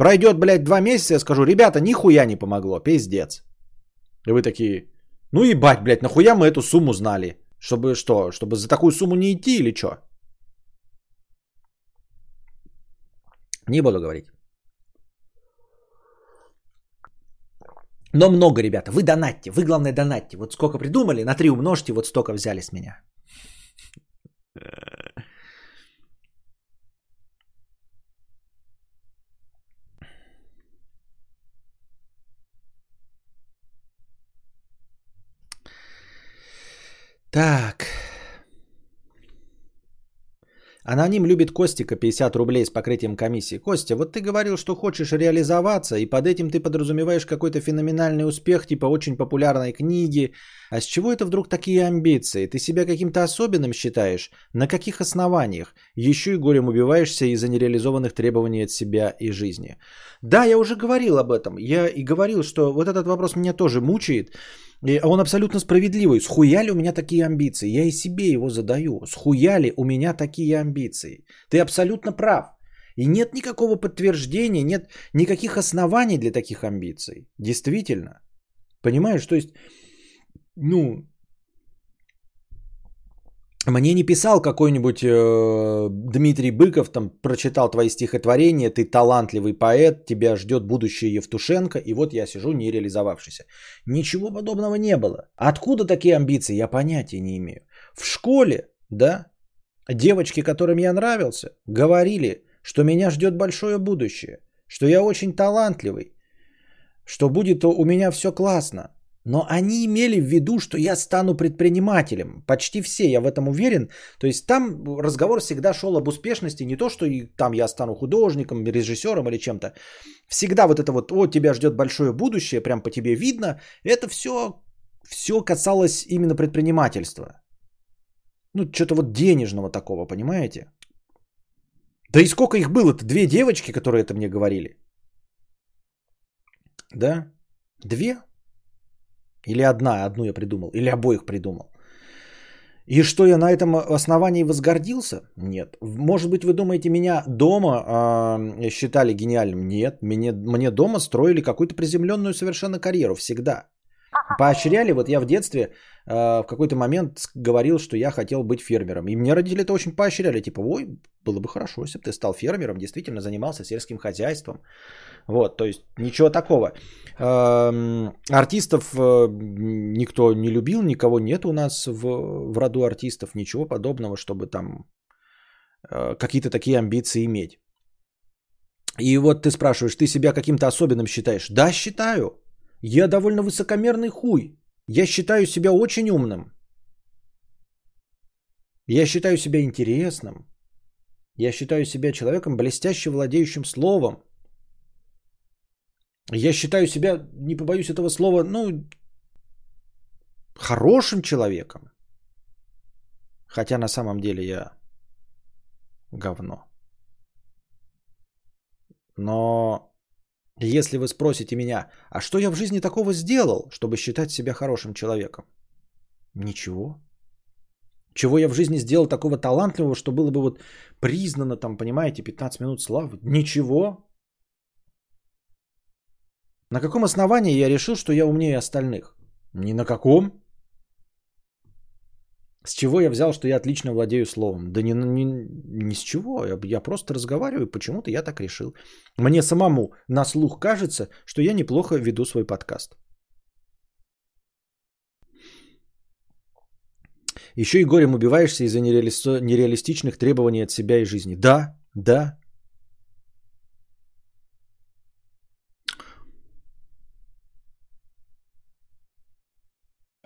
A: Пройдет, блядь, два месяца, я скажу, ребята, нихуя не помогло, пиздец. И вы такие, ну ебать, блядь, нахуя мы эту сумму знали? Чтобы что? Чтобы за такую сумму не идти или что? Не буду говорить. Но много, ребята. Вы донатьте. Вы, главное, донатьте. Вот сколько придумали, на 3 умножьте, вот столько взяли с меня. Так. Аноним любит Костика 50 рублей с покрытием комиссии. Костя, вот ты говорил, что хочешь реализоваться, и под этим ты подразумеваешь какой-то феноменальный успех, типа очень популярной книги. А с чего это вдруг такие амбиции? Ты себя каким-то особенным считаешь? На каких основаниях? Еще и горем убиваешься из-за нереализованных требований от себя и жизни. Да, я уже говорил об этом. Я и говорил, что вот этот вопрос меня тоже мучает. И он абсолютно справедливый. Схуяли у меня такие амбиции? Я и себе его задаю. Схуяли у меня такие амбиции? Ты абсолютно прав. И нет никакого подтверждения, нет никаких оснований для таких амбиций. Действительно. Понимаешь, то есть, ну, мне не писал какой-нибудь э, Дмитрий Быков, там прочитал твои стихотворения, ты талантливый поэт, тебя ждет будущее Евтушенко, и вот я сижу не реализовавшийся. Ничего подобного не было. Откуда такие амбиции, я понятия не имею. В школе, да, девочки, которым я нравился, говорили, что меня ждет большое будущее, что я очень талантливый, что будет у меня все классно. Но они имели в виду, что я стану предпринимателем. Почти все, я в этом уверен. То есть там разговор всегда шел об успешности. Не то, что и там я стану художником, режиссером или чем-то. Всегда вот это вот, о, тебя ждет большое будущее, прям по тебе видно. Это все, все касалось именно предпринимательства. Ну, что-то вот денежного такого, понимаете? Да и сколько их было-то? Две девочки, которые это мне говорили. Да? Две? Или одна, одну я придумал, или обоих придумал. И что я на этом основании возгордился? Нет. Может быть, вы думаете, меня дома э, считали гениальным? Нет. Мне, мне дома строили какую-то приземленную совершенно карьеру всегда. Поощряли, вот я в детстве э, в какой-то момент говорил, что я хотел быть фермером. И мне родители это очень поощряли. Типа, ой, было бы хорошо, если бы ты стал фермером, действительно занимался сельским хозяйством. Вот, то есть ничего такого. Эм, артистов э, никто не любил, никого нет у нас в, в роду артистов, ничего подобного, чтобы там э, какие-то такие амбиции иметь. И вот ты спрашиваешь, ты себя каким-то особенным считаешь? Да, считаю. Я довольно высокомерный хуй. Я считаю себя очень умным. Я считаю себя интересным. Я считаю себя человеком, блестяще владеющим словом. Я считаю себя, не побоюсь этого слова, ну, хорошим человеком. Хотя на самом деле я говно. Но если вы спросите меня, а что я в жизни такого сделал, чтобы считать себя хорошим человеком? Ничего. Чего я в жизни сделал такого талантливого, что было бы вот признано, там, понимаете, 15 минут славы? Ничего. На каком основании я решил, что я умнее остальных? Ни на каком. С чего я взял, что я отлично владею словом? Да ни, ни, ни с чего. Я, я просто разговариваю, почему-то я так решил. Мне самому на слух кажется, что я неплохо веду свой подкаст. Еще и горем убиваешься из-за нереали... нереалистичных требований от себя и жизни. Да, да,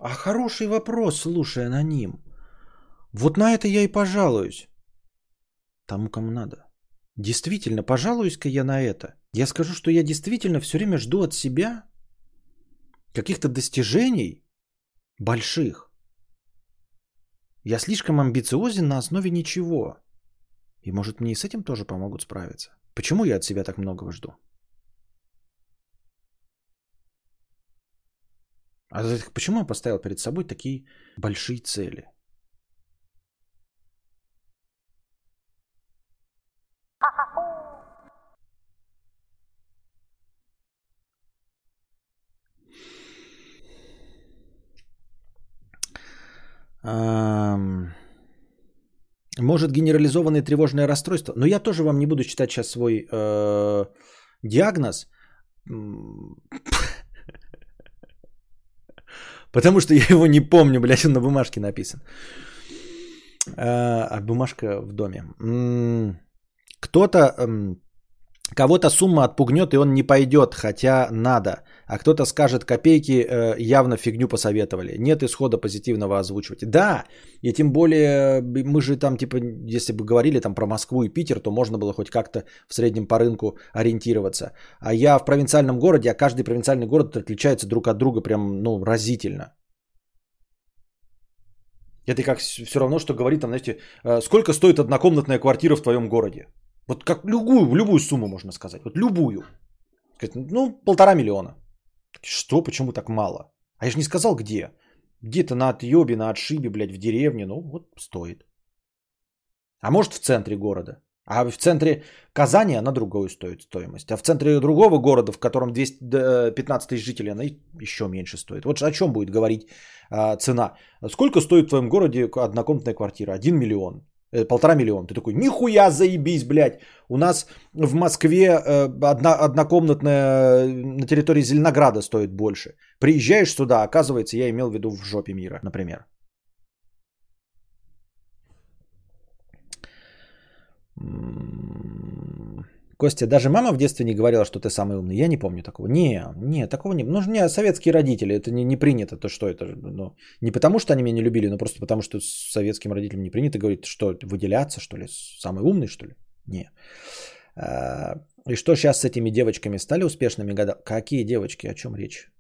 A: А хороший вопрос, слушай, аноним. Вот на это я и пожалуюсь. Тому, кому надо. Действительно, пожалуюсь-ка я на это. Я скажу, что я действительно все время жду от себя каких-то достижений больших. Я слишком амбициозен на основе ничего. И может мне и с этим тоже помогут справиться. Почему я от себя так многого жду? А почему я поставил перед собой такие большие цели? Может генерализованное тревожное расстройство. Но я тоже вам не буду читать сейчас свой э, диагноз. Потому что я его не помню, блядь, он на бумажке написан. А, а бумажка в доме. Кто-то, кого-то сумма отпугнет, и он не пойдет, хотя надо. А кто-то скажет, копейки э, явно фигню посоветовали. Нет исхода позитивного озвучивать. Да, и тем более мы же там, типа, если бы говорили там про Москву и Питер, то можно было хоть как-то в среднем по рынку ориентироваться. А я в провинциальном городе, а каждый провинциальный город отличается друг от друга прям, ну, разительно. Это как все равно, что говорит там, знаете, э, сколько стоит однокомнатная квартира в твоем городе? Вот как любую, любую сумму можно сказать. Вот любую. Ну, полтора миллиона. Что, почему так мало? А я же не сказал где. Где-то на отъебе, на отшибе, блядь, в деревне. Ну, вот стоит. А может в центре города. А в центре Казани она другую стоит стоимость. А в центре другого города, в котором 215 тысяч жителей, она еще меньше стоит. Вот о чем будет говорить а, цена. Сколько стоит в твоем городе однокомнатная квартира? Один миллион. Э, полтора миллиона. Ты такой, нихуя заебись, блядь. У нас в Москве э, одна, однокомнатная на территории Зеленограда стоит больше. Приезжаешь сюда, оказывается, я имел в виду в жопе мира, например. Костя, даже мама в детстве не говорила, что ты самый умный. Я не помню такого. Не, не, такого не. Ну, не, советские родители, это не, не принято. То что это? Ну, не потому, что они меня не любили, но просто потому, что советским родителям не принято говорить, что выделяться, что ли, самый умный, что ли. Не. А, и что сейчас с этими девочками стали успешными года? Какие девочки? О чем речь?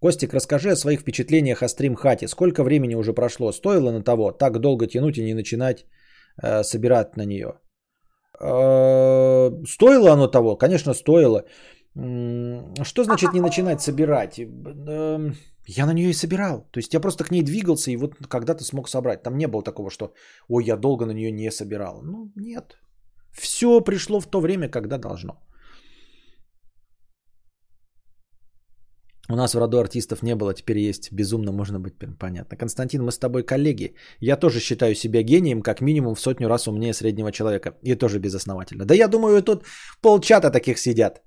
A: Костик, расскажи о своих впечатлениях о стрим-хате. Сколько времени уже прошло? Стоило на того так долго тянуть и не начинать э, собирать на нее? Э, стоило оно того? Конечно, стоило. Что значит не начинать собирать? Эм, я на нее и собирал. То есть я просто к ней двигался и вот когда-то смог собрать. Там не было такого, что ой, я долго на нее не собирал. Ну, нет. Все пришло в то время, когда должно. У нас в роду артистов не было, теперь есть. Безумно можно быть понятно. Константин, мы с тобой коллеги. Я тоже считаю себя гением, как минимум в сотню раз умнее среднего человека. И тоже безосновательно. Да я думаю, тут полчата таких сидят.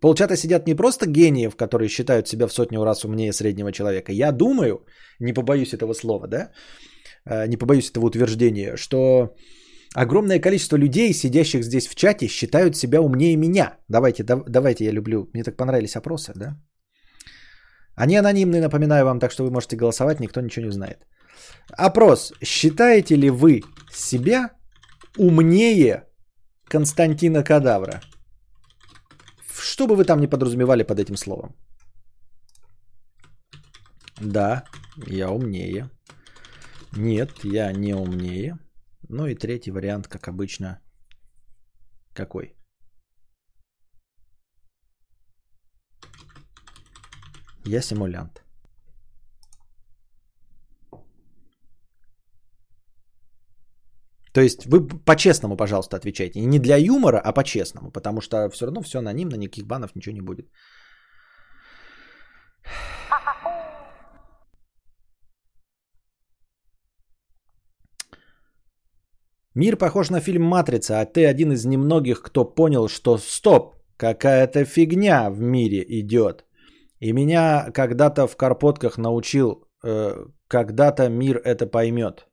A: Полчата сидят не просто гениев, которые считают себя в сотню раз умнее среднего человека. Я думаю, не побоюсь этого слова, да, э, не побоюсь этого утверждения, что огромное количество людей, сидящих здесь в чате, считают себя умнее меня. Давайте, давайте, я люблю. Мне так понравились опросы, да? Они анонимные, напоминаю вам, так что вы можете голосовать, никто ничего не узнает. Опрос. Считаете ли вы себя умнее Константина Кадавра? Что бы вы там не подразумевали под этим словом? Да, я умнее. Нет, я не умнее. Ну и третий вариант, как обычно, какой? Я симулянт. То есть вы по-честному, пожалуйста, отвечайте. Не для юмора, а по-честному. Потому что все равно все анонимно, никаких банов, ничего не будет. Мир похож на фильм «Матрица», а ты один из немногих, кто понял, что стоп, какая-то фигня в мире идет. И меня когда-то в карпотках научил, э, когда-то мир это поймет.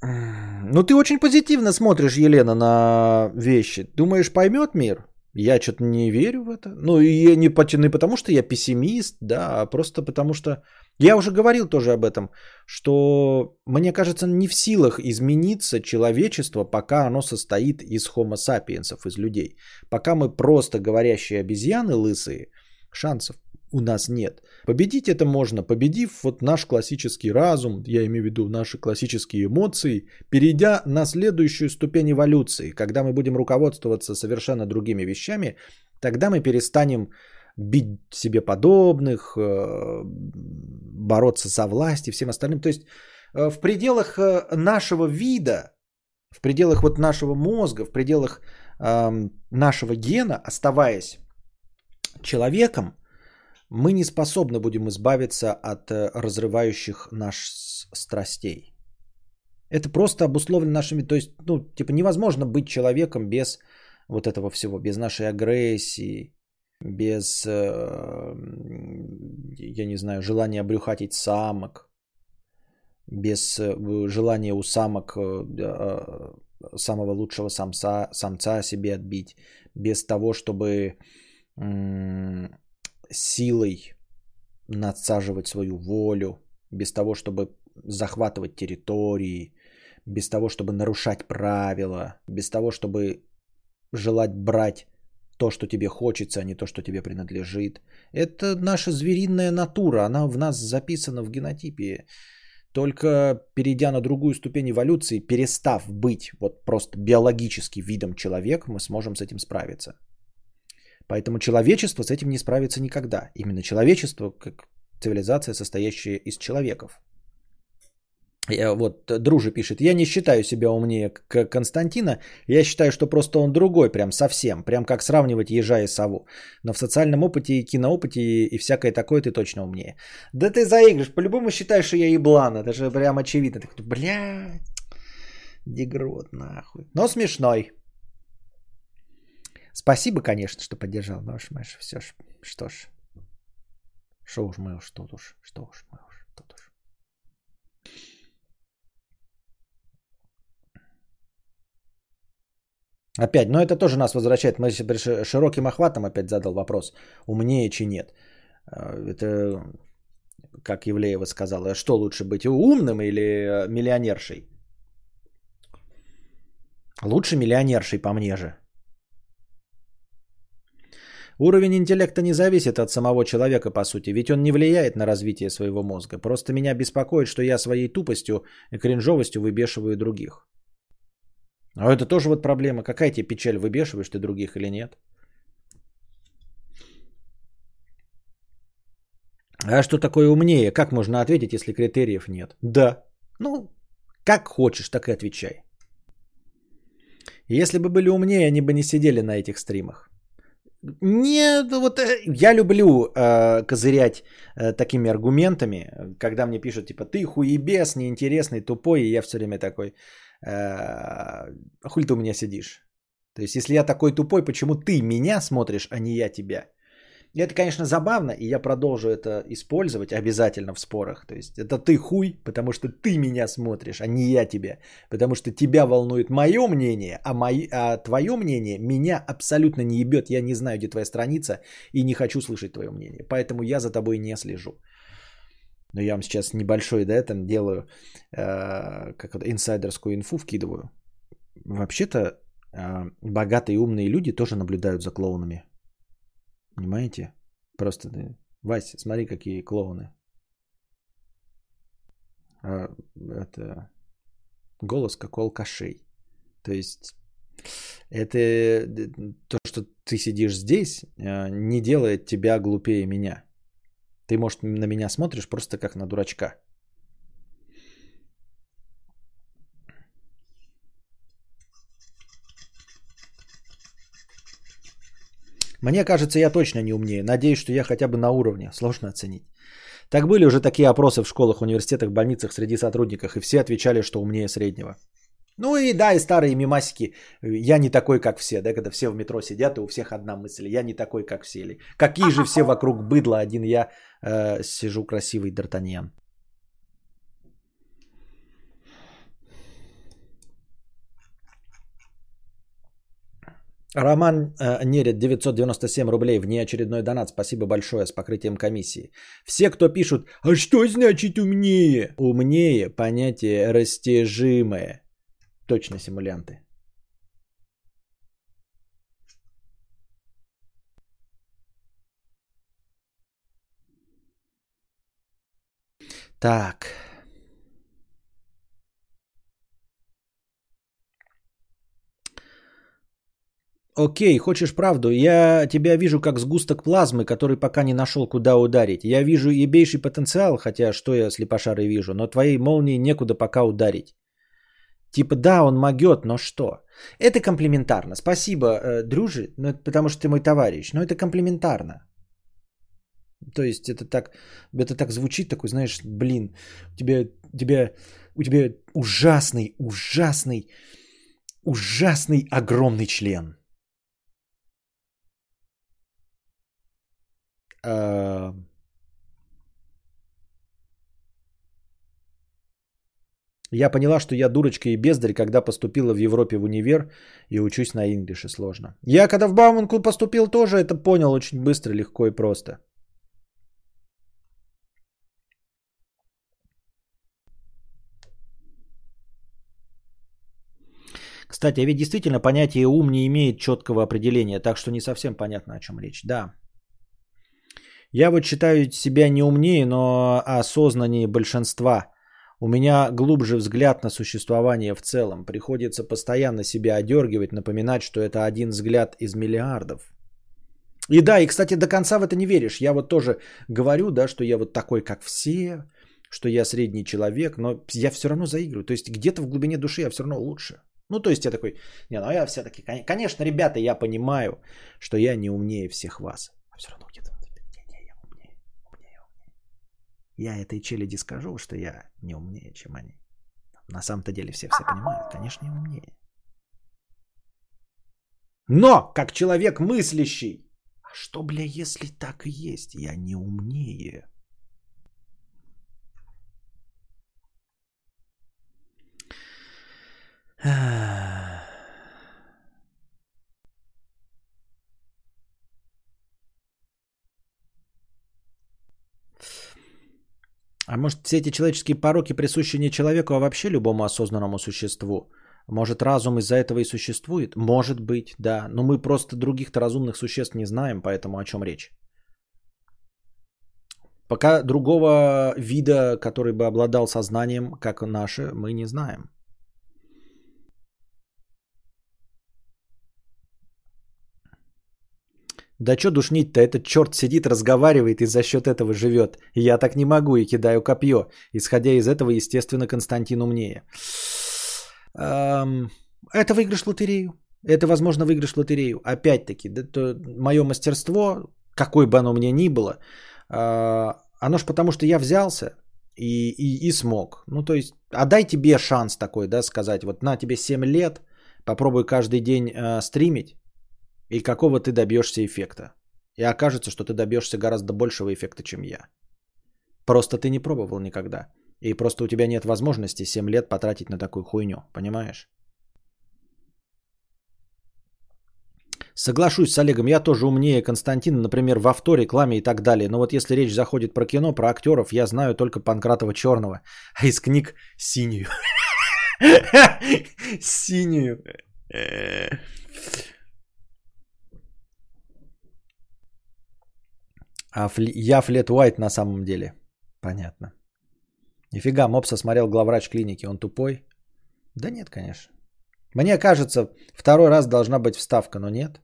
A: Ну, ты очень позитивно смотришь, Елена, на вещи. Думаешь, поймет мир? Я что-то не верю в это. Ну, и не, не потому, что я пессимист, да, а просто потому что... Я уже говорил тоже об этом, что, мне кажется, не в силах измениться человечество, пока оно состоит из хомо сапиенсов, из людей. Пока мы просто говорящие обезьяны лысые, шансов у нас нет. Победить это можно, победив вот наш классический разум, я имею в виду наши классические эмоции, перейдя на следующую ступень эволюции, когда мы будем руководствоваться совершенно другими вещами, тогда мы перестанем бить себе подобных, э, бороться за власть и всем остальным. То есть э, в пределах э, нашего вида, в пределах вот нашего мозга, в пределах нашего гена, оставаясь человеком, мы не способны будем избавиться от э, разрывающих наш страстей. Это просто обусловлено нашими, то есть, ну, типа невозможно быть человеком без вот этого всего, без нашей агрессии, без, э, я не знаю, желания обрюхатить самок, без э, желания у самок самого лучшего самца, самца себе отбить, без того, чтобы силой надсаживать свою волю, без того, чтобы захватывать территории, без того, чтобы нарушать правила, без того, чтобы желать брать то, что тебе хочется, а не то, что тебе принадлежит. Это наша звериная натура, она в нас записана в генотипе. Только перейдя на другую ступень эволюции, перестав быть вот просто биологически видом человек, мы сможем с этим справиться. Поэтому человечество с этим не справится никогда. Именно человечество, как цивилизация, состоящая из человеков. Вот Дружи пишет, я не считаю себя умнее Константина, я считаю, что просто он другой, прям совсем, прям как сравнивать ежа и сову. Но в социальном опыте и киноопыте и всякое такое ты точно умнее. Да ты заигрываешь, по-любому считаешь, что я еблан, это же прям очевидно. Ты, бля, дегрот нахуй. Но смешной. Спасибо, конечно, что поддержал, но уж, Маш, все ж, что ж. Что уж мы уж, тут уж, что уж мы уж, тут уж. Опять, но это тоже нас возвращает. Мы широким охватом опять задал вопрос. Умнее чи нет? А, это, как Евлеева сказала, что лучше быть, умным или э, миллионершей? Лучше миллионершей, по мне же. Уровень интеллекта не зависит от самого человека, по сути, ведь он не влияет на развитие своего мозга. Просто меня беспокоит, что я своей тупостью и кринжовостью выбешиваю других. А это тоже вот проблема. Какая тебе печаль, выбешиваешь ты других или нет? А что такое умнее? Как можно ответить, если критериев нет? Да. Ну, как хочешь, так и отвечай. Если бы были умнее, они бы не сидели на этих стримах. Нет, вот э, я люблю э, козырять э, такими аргументами, когда мне пишут, типа, ты хуебес, неинтересный, тупой, и я все время такой, э, хуй ты у меня сидишь? То есть, если я такой тупой, почему ты меня смотришь, а не я тебя? И это, конечно, забавно, и я продолжу это использовать обязательно в спорах. То есть это ты хуй, потому что ты меня смотришь, а не я тебя. Потому что тебя волнует мое мнение, а, мои, а твое мнение меня абсолютно не ебет. Я не знаю, где твоя страница, и не хочу слышать твое мнение. Поэтому я за тобой не слежу. Но я вам сейчас небольшой, да, там делаю, э, как это, инсайдерскую инфу вкидываю. Вообще-то э, богатые и умные люди тоже наблюдают за клоунами. Понимаете? Просто, Вася, смотри, какие клоуны. А, это голос как у алкашей. То есть это то, что ты сидишь здесь, а, не делает тебя глупее меня. Ты, может, на меня смотришь просто как на дурачка. Мне кажется, я точно не умнее. Надеюсь, что я хотя бы на уровне. Сложно оценить. Так были уже такие опросы в школах, университетах, больницах среди сотрудников, и все отвечали, что умнее среднего. Ну и да, и старые мимасики. Я не такой, как все, да, когда все в метро сидят, и у всех одна мысль. Я не такой, как все. Или какие же все вокруг быдло, один я э, сижу красивый Д'Артаньян. Роман э, Нерет, 997 рублей, внеочередной донат. Спасибо большое с покрытием комиссии. Все, кто пишут, а что значит умнее? Умнее понятие растяжимое. Точно симулянты. Так. Окей, хочешь правду? Я тебя вижу как сгусток плазмы, который пока не нашел, куда ударить. Я вижу ебейший потенциал, хотя что я слепошарый вижу, но твоей молнии некуда пока ударить. Типа, да, он могет, но что? Это комплементарно. Спасибо, э, дружи, ну, потому что ты мой товарищ, но это комплементарно. То есть это так, это так звучит, такой, знаешь, блин, у тебя, у тебя, у тебя ужасный, ужасный, ужасный огромный член. А, Я поняла, что я дурочка и бездарь, когда поступила в Европе в универ и учусь на инглише сложно. Я когда в Бауманку поступил, тоже это понял очень быстро, легко и просто. Кстати, а ведь действительно понятие ум не имеет четкого определения, так что не совсем понятно, о чем речь. Да. Я вот считаю себя не умнее, но осознаннее большинства – у меня глубже взгляд на существование в целом. Приходится постоянно себя одергивать, напоминать, что это один взгляд из миллиардов. И да, и, кстати, до конца в это не веришь. Я вот тоже говорю, да, что я вот такой, как все, что я средний человек, но я все равно заигрываю. То есть где-то в глубине души я все равно лучше. Ну, то есть я такой, не, ну я все-таки, конечно, ребята, я понимаю, что я не умнее всех вас. А все равно где-то я этой челяди скажу, что я не умнее, чем они. На самом-то деле все все понимают, конечно, я умнее. Но, как человек мыслящий, а что, бля, если так и есть, я не умнее. А может, все эти человеческие пороки присущи не человеку, а вообще любому осознанному существу? Может, разум из-за этого и существует? Может быть, да. Но мы просто других-то разумных существ не знаем, поэтому о чем речь? Пока другого вида, который бы обладал сознанием, как наше, мы не знаем. Да что душнить-то, этот черт сидит, разговаривает и за счет этого живет. Я так не могу и кидаю копье. Исходя из этого, естественно, Константин умнее. Эм, это выигрыш лотерею. Это, возможно, выигрыш лотерею. Опять-таки, мое мастерство, какое бы оно мне ни было, э, оно ж потому, что я взялся и, и, и смог. Ну, то есть, а дай тебе шанс такой, да, сказать, вот на тебе 7 лет, попробуй каждый день э, стримить, и какого ты добьешься эффекта. И окажется, что ты добьешься гораздо большего эффекта, чем я. Просто ты не пробовал никогда. И просто у тебя нет возможности 7 лет потратить на такую хуйню. Понимаешь? Соглашусь с Олегом, я тоже умнее Константина, например, в авто, рекламе и так далее. Но вот если речь заходит про кино, про актеров, я знаю только Панкратова черного, а из книг синюю. Синюю. А фли... я Флет Уайт на самом деле. Понятно. Нифига, Мопса смотрел главврач клиники, он тупой? Да нет, конечно. Мне кажется, второй раз должна быть вставка, но нет.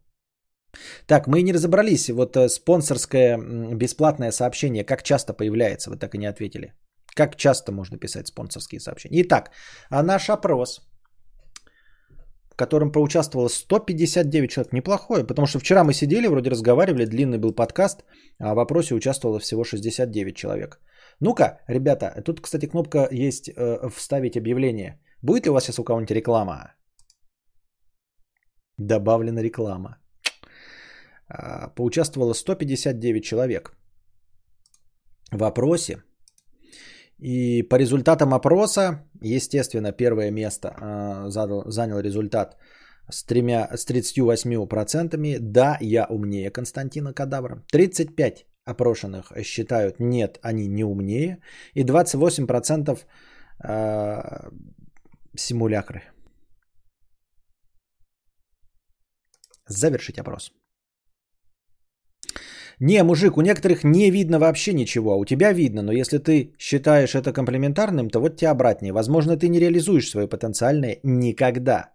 A: Так, мы не разобрались. Вот э, спонсорское бесплатное сообщение, как часто появляется, вы так и не ответили. Как часто можно писать спонсорские сообщения? Итак, а наш опрос – в котором поучаствовало 159 человек. Неплохое, потому что вчера мы сидели, вроде разговаривали, длинный был подкаст, а в вопросе участвовало всего 69 человек. Ну-ка, ребята, тут, кстати, кнопка есть э, «Вставить объявление». Будет ли у вас сейчас у кого-нибудь реклама? Добавлена реклама. А, поучаствовало 159 человек. В вопросе и по результатам опроса, естественно, первое место э, задал, занял результат с, тремя, с 38%. Да, я умнее Константина Кадавра. 35 опрошенных считают нет, они не умнее. И 28% э, симулякры. Завершить опрос. Не, мужик, у некоторых не видно вообще ничего, а у тебя видно, но если ты считаешь это комплементарным, то вот тебе обратнее. Возможно, ты не реализуешь свое потенциальное никогда.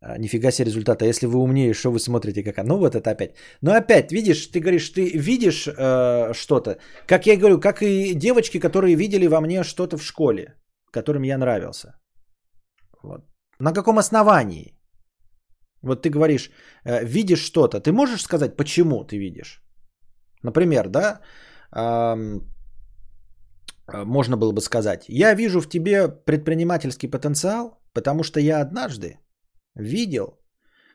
A: А, нифига себе результата. Если вы умнее, что вы смотрите как... Ну вот это опять. Но опять, видишь, ты говоришь, ты видишь э, что-то. Как я говорю, как и девочки, которые видели во мне что-то в школе, которым я нравился. Вот. На каком основании? Вот ты говоришь, э, видишь что-то, ты можешь сказать, почему ты видишь? Например, да, э, можно было бы сказать, я вижу в тебе предпринимательский потенциал, потому что я однажды видел,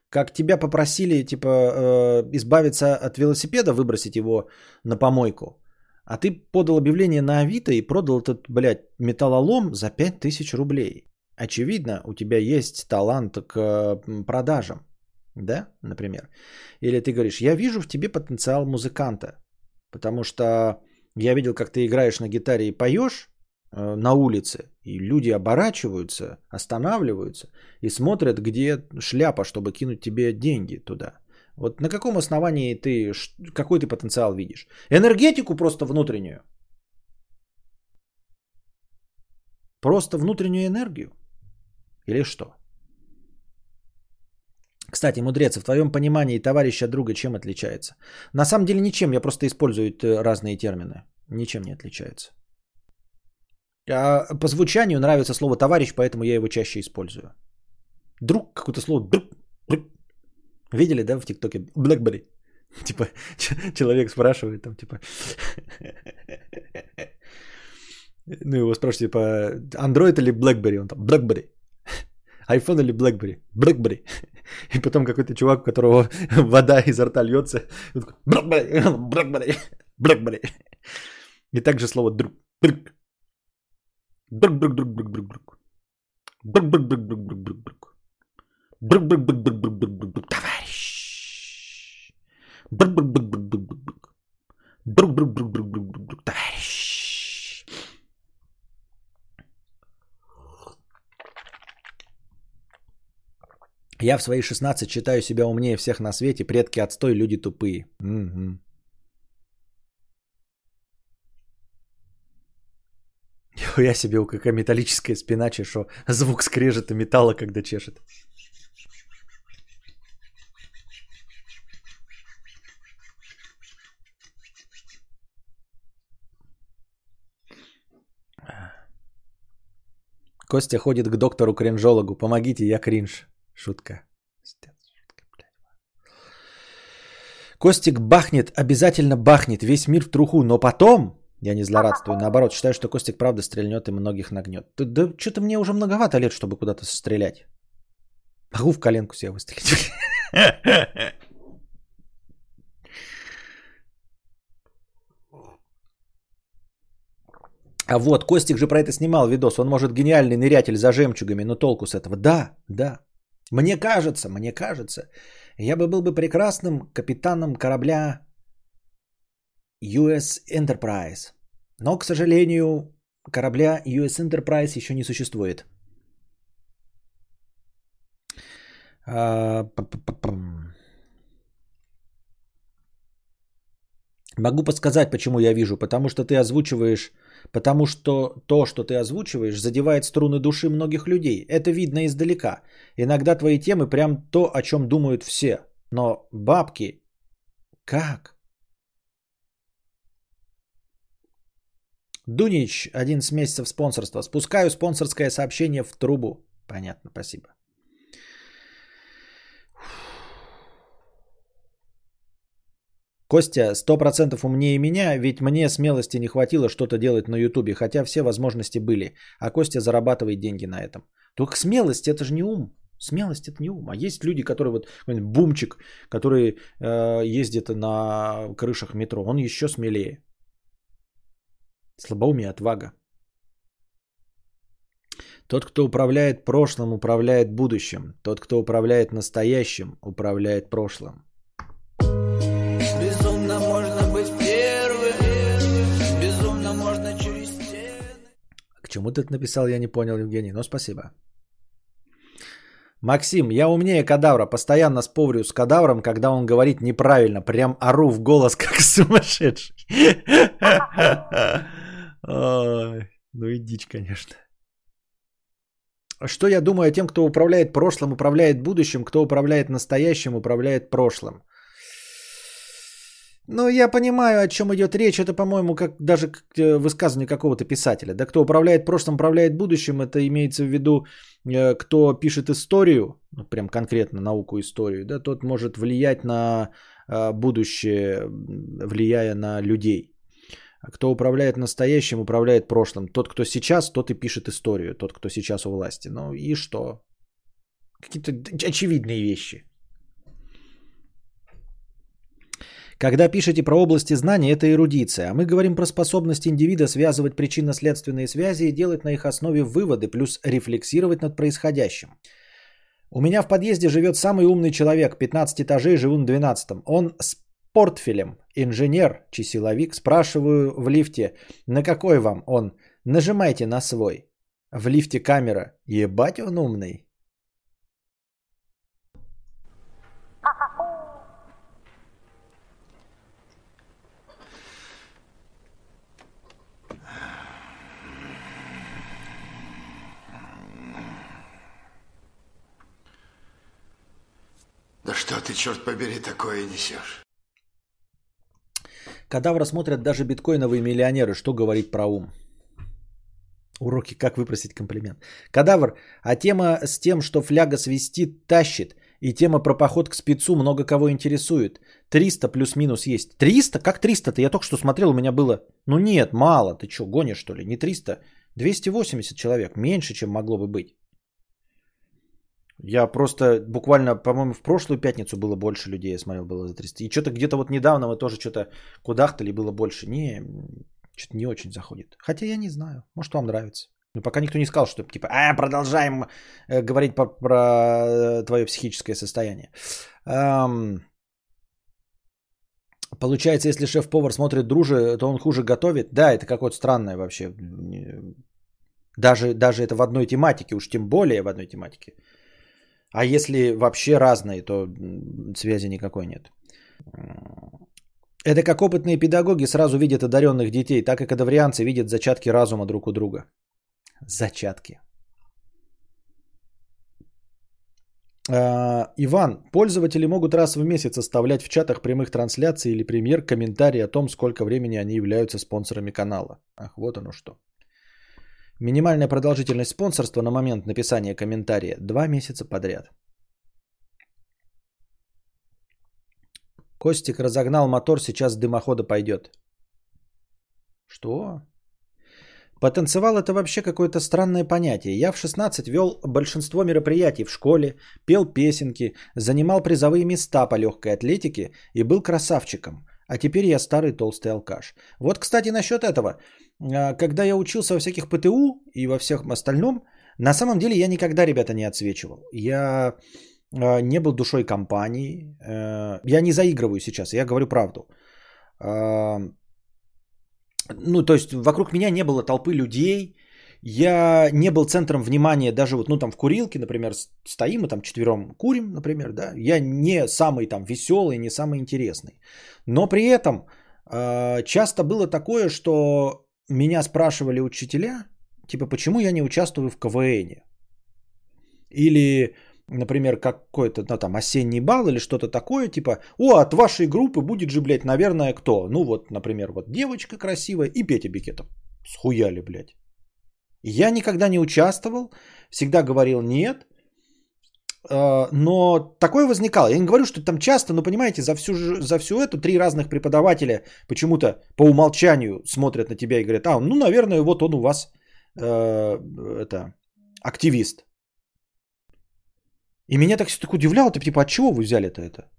A: как тебя попросили, типа, э, избавиться от велосипеда, выбросить его на помойку, а ты подал объявление на Авито и продал этот, блядь, металлолом за 5000 рублей. Очевидно, у тебя есть талант к продажам, да, например. Или ты говоришь, я вижу в тебе потенциал музыканта, потому что я видел, как ты играешь на гитаре и поешь э, на улице, и люди оборачиваются, останавливаются и смотрят, где шляпа, чтобы кинуть тебе деньги туда. Вот на каком основании ты, какой ты потенциал видишь? Энергетику просто внутреннюю. Просто внутреннюю энергию. Или что? Кстати, мудрец, в твоем понимании товарища друга чем отличается? На самом деле ничем, я просто использую э, разные термины. Ничем не отличается. А по звучанию нравится слово товарищ, поэтому я его чаще использую. Друг, какое-то слово друг, друг. Видели, да, в ТикТоке? Blackberry. Типа, человек спрашивает там, типа, ну, его спрашивают, типа, Android или BlackBerry? Он там, BlackBerry. iPhone или BlackBerry? BlackBerry. И потом какой-то чувак, у которого вода изо рта льется, BlackBerry, BlackBerry, BlackBerry. И также слово друг. Друг. Друг, друг, друг, друг, друг, друг. Друг, друг, друг, друг, друг, друг, друг. Друг, друг, друг, друг, друг, друг, друг, друг. Товарищ. Друг, друг, друг, друг, друг, друг, друг. Друг, друг, друг, друг. Товарищ. Я в свои 16 считаю себя умнее всех на свете, предки отстой, люди тупые. Угу. Я себе, какая металлическая спина чешу. Звук скрежета металла, когда чешет. Костя ходит к доктору-кринжологу. Помогите, я кринж. Шутка. Костик бахнет, обязательно бахнет, весь мир в труху, но потом, я не злорадствую, наоборот, считаю, что Костик правда стрельнет и многих нагнет. Да, да что-то мне уже многовато лет, чтобы куда-то стрелять. Могу в коленку себе выстрелить. А вот, Костик же про это снимал видос. Он может гениальный нырятель за жемчугами, но толку с этого. Да, да. Мне кажется, мне кажется, я бы был бы прекрасным капитаном корабля US Enterprise. Но, к сожалению, корабля US Enterprise еще не существует. А, Могу подсказать, почему я вижу. Потому что ты озвучиваешь, потому что то, что ты озвучиваешь, задевает струны души многих людей. Это видно издалека. Иногда твои темы прям то, о чем думают все. Но бабки, как? Дунич, один с месяцев спонсорства. Спускаю спонсорское сообщение в трубу. Понятно, спасибо. Костя, сто процентов умнее меня, ведь мне смелости не хватило что-то делать на ютубе, хотя все возможности были. А Костя зарабатывает деньги на этом. Только смелость это же не ум. Смелость это не ум. А есть люди, которые вот бумчик, который э, ездит на крышах метро, он еще смелее. Слабоумие, отвага. Тот, кто управляет прошлым, управляет будущим. Тот, кто управляет настоящим, управляет прошлым. Чему ты это написал, я не понял, Евгений, но спасибо. Максим, я умнее кадавра. Постоянно спорю с кадавром, когда он говорит неправильно. Прям ору в голос, как сумасшедший. Ну и дичь, конечно. Что я думаю о тем, кто управляет прошлым, управляет будущим, кто управляет настоящим, управляет прошлым? Ну, я понимаю, о чем идет речь. Это, по-моему, как даже э, высказывание какого-то писателя. Да, кто управляет прошлым, управляет будущим. Это имеется в виду, э, кто пишет историю, ну, прям конкретно науку историю, да, тот может влиять на э, будущее, влияя на людей. А кто управляет настоящим, управляет прошлым. Тот, кто сейчас, тот и пишет историю. Тот, кто сейчас у власти. Ну и что? Какие-то очевидные вещи. Когда пишете про области знаний, это эрудиция, а мы говорим про способность индивида связывать причинно-следственные связи и делать на их основе выводы, плюс рефлексировать над происходящим. У меня в подъезде живет самый умный человек, 15 этажей, живу на 12. Он с портфелем, инженер, часиловик. Спрашиваю в лифте, на какой вам он? Нажимайте на свой. В лифте камера. Ебать он умный.
B: Да что ты, черт побери, такое несешь?
A: Кадавра смотрят даже биткоиновые миллионеры. Что говорить про ум? Уроки, как выпросить комплимент. Кадавр, а тема с тем, что фляга свистит, тащит, и тема про поход к спецу много кого интересует. 300 плюс-минус есть. 300? Как 300-то? Я только что смотрел, у меня было... Ну нет, мало. Ты что, гонишь что ли? Не 300. 280 человек. Меньше, чем могло бы быть. Я просто буквально, по-моему, в прошлую пятницу было больше людей, я смотрел, было за 300. И что-то где-то вот недавно мы тоже что-то кудахтали, было больше. Не, что-то не очень заходит. Хотя я не знаю, может вам нравится. Но пока никто не сказал, что типа, а, продолжаем э, говорить про, про э, твое психическое состояние. Эм, получается, если шеф-повар смотрит друже, то он хуже готовит. Да, это какое-то странное вообще. Даже, даже это в одной тематике, уж тем более в одной тематике. А если вообще разные, то связи никакой нет. Это как опытные педагоги сразу видят одаренных детей, так и кадаврианцы видят зачатки разума друг у друга. Зачатки. А, Иван, пользователи могут раз в месяц оставлять в чатах прямых трансляций или премьер комментарии о том, сколько времени они являются спонсорами канала. Ах, вот оно что. Минимальная продолжительность спонсорства на момент написания комментария 2 месяца подряд. Костик разогнал мотор, сейчас дымохода пойдет. Что? Потанцевал это вообще какое-то странное понятие. Я в 16 вел большинство мероприятий в школе, пел песенки, занимал призовые места по легкой атлетике и был красавчиком. А теперь я старый толстый алкаш. Вот, кстати, насчет этого. А, когда я учился во всяких ПТУ и во всех остальном, на самом деле я никогда, ребята, не отсвечивал. Я а, не был душой компании. Э, я не заигрываю сейчас, я говорю правду. А, ну, то есть вокруг меня не было толпы людей, я не был центром внимания даже вот, ну, там в курилке, например, стоим и там четвером курим, например, да, я не самый там веселый, не самый интересный. Но при этом часто было такое, что меня спрашивали учителя, типа, почему я не участвую в КВН? Или, например, какой-то ну, там осенний бал или что-то такое, типа, о, от вашей группы будет же, блядь, наверное, кто? Ну вот, например, вот девочка красивая и Петя Бикетов. Схуяли, блядь. Я никогда не участвовал, всегда говорил нет, а, но такое возникало. Я не говорю, что там часто, но понимаете, за всю, за всю эту три разных преподавателя почему-то по умолчанию смотрят на тебя и говорят, а, ну, наверное, вот он у вас э, это активист. И меня так все так удивляло, ты типа, от чего вы взяли-то это?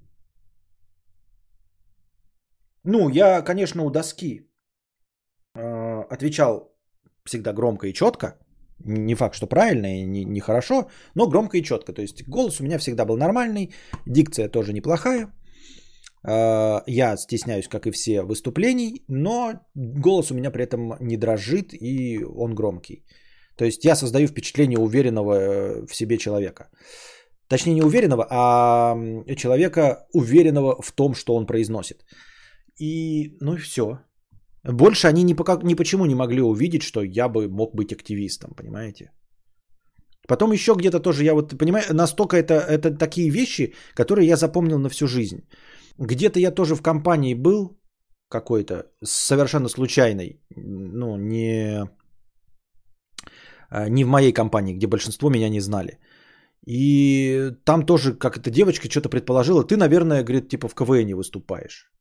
A: Ну, я, конечно, у доски э, отвечал всегда громко и четко, не факт, что правильно и не, не хорошо, но громко и четко. То есть голос у меня всегда был нормальный, дикция тоже неплохая. А, я стесняюсь, как и все, выступлений, но голос у меня при этом не дрожит и он громкий. То есть я создаю впечатление уверенного э, в себе человека. Точнее, не уверенного, а человека, уверенного в том, что он произносит. И, ну и все. Больше они ни, по как, ни почему не могли увидеть, что я бы мог быть активистом, понимаете? Потом еще где-то тоже я вот, понимаю, настолько это, это такие вещи, которые я запомнил на всю жизнь. Где-то я тоже в компании был, какой-то, совершенно случайный, ну, не, не в моей компании, где большинство меня не знали. И там тоже, как эта девочка что-то предположила, ты, наверное, говорит, типа в КВН выступаешь.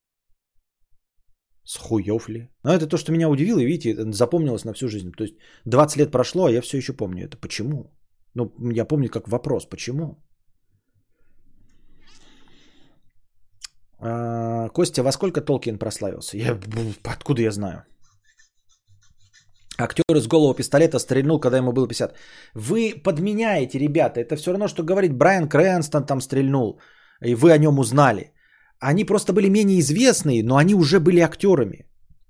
A: С хуев ли? Но это то, что меня удивило, и видите, запомнилось на всю жизнь. То есть 20 лет прошло, а я все еще помню это. Почему? Ну, я помню как вопрос, почему? А, Костя, во сколько Толкин прославился? Я, откуда я знаю? Актер из голого пистолета стрельнул, когда ему было 50. Вы подменяете, ребята. Это все равно, что говорить, Брайан Крэнстон там стрельнул, и вы о нем узнали. Они просто были менее известные, но они уже были актерами.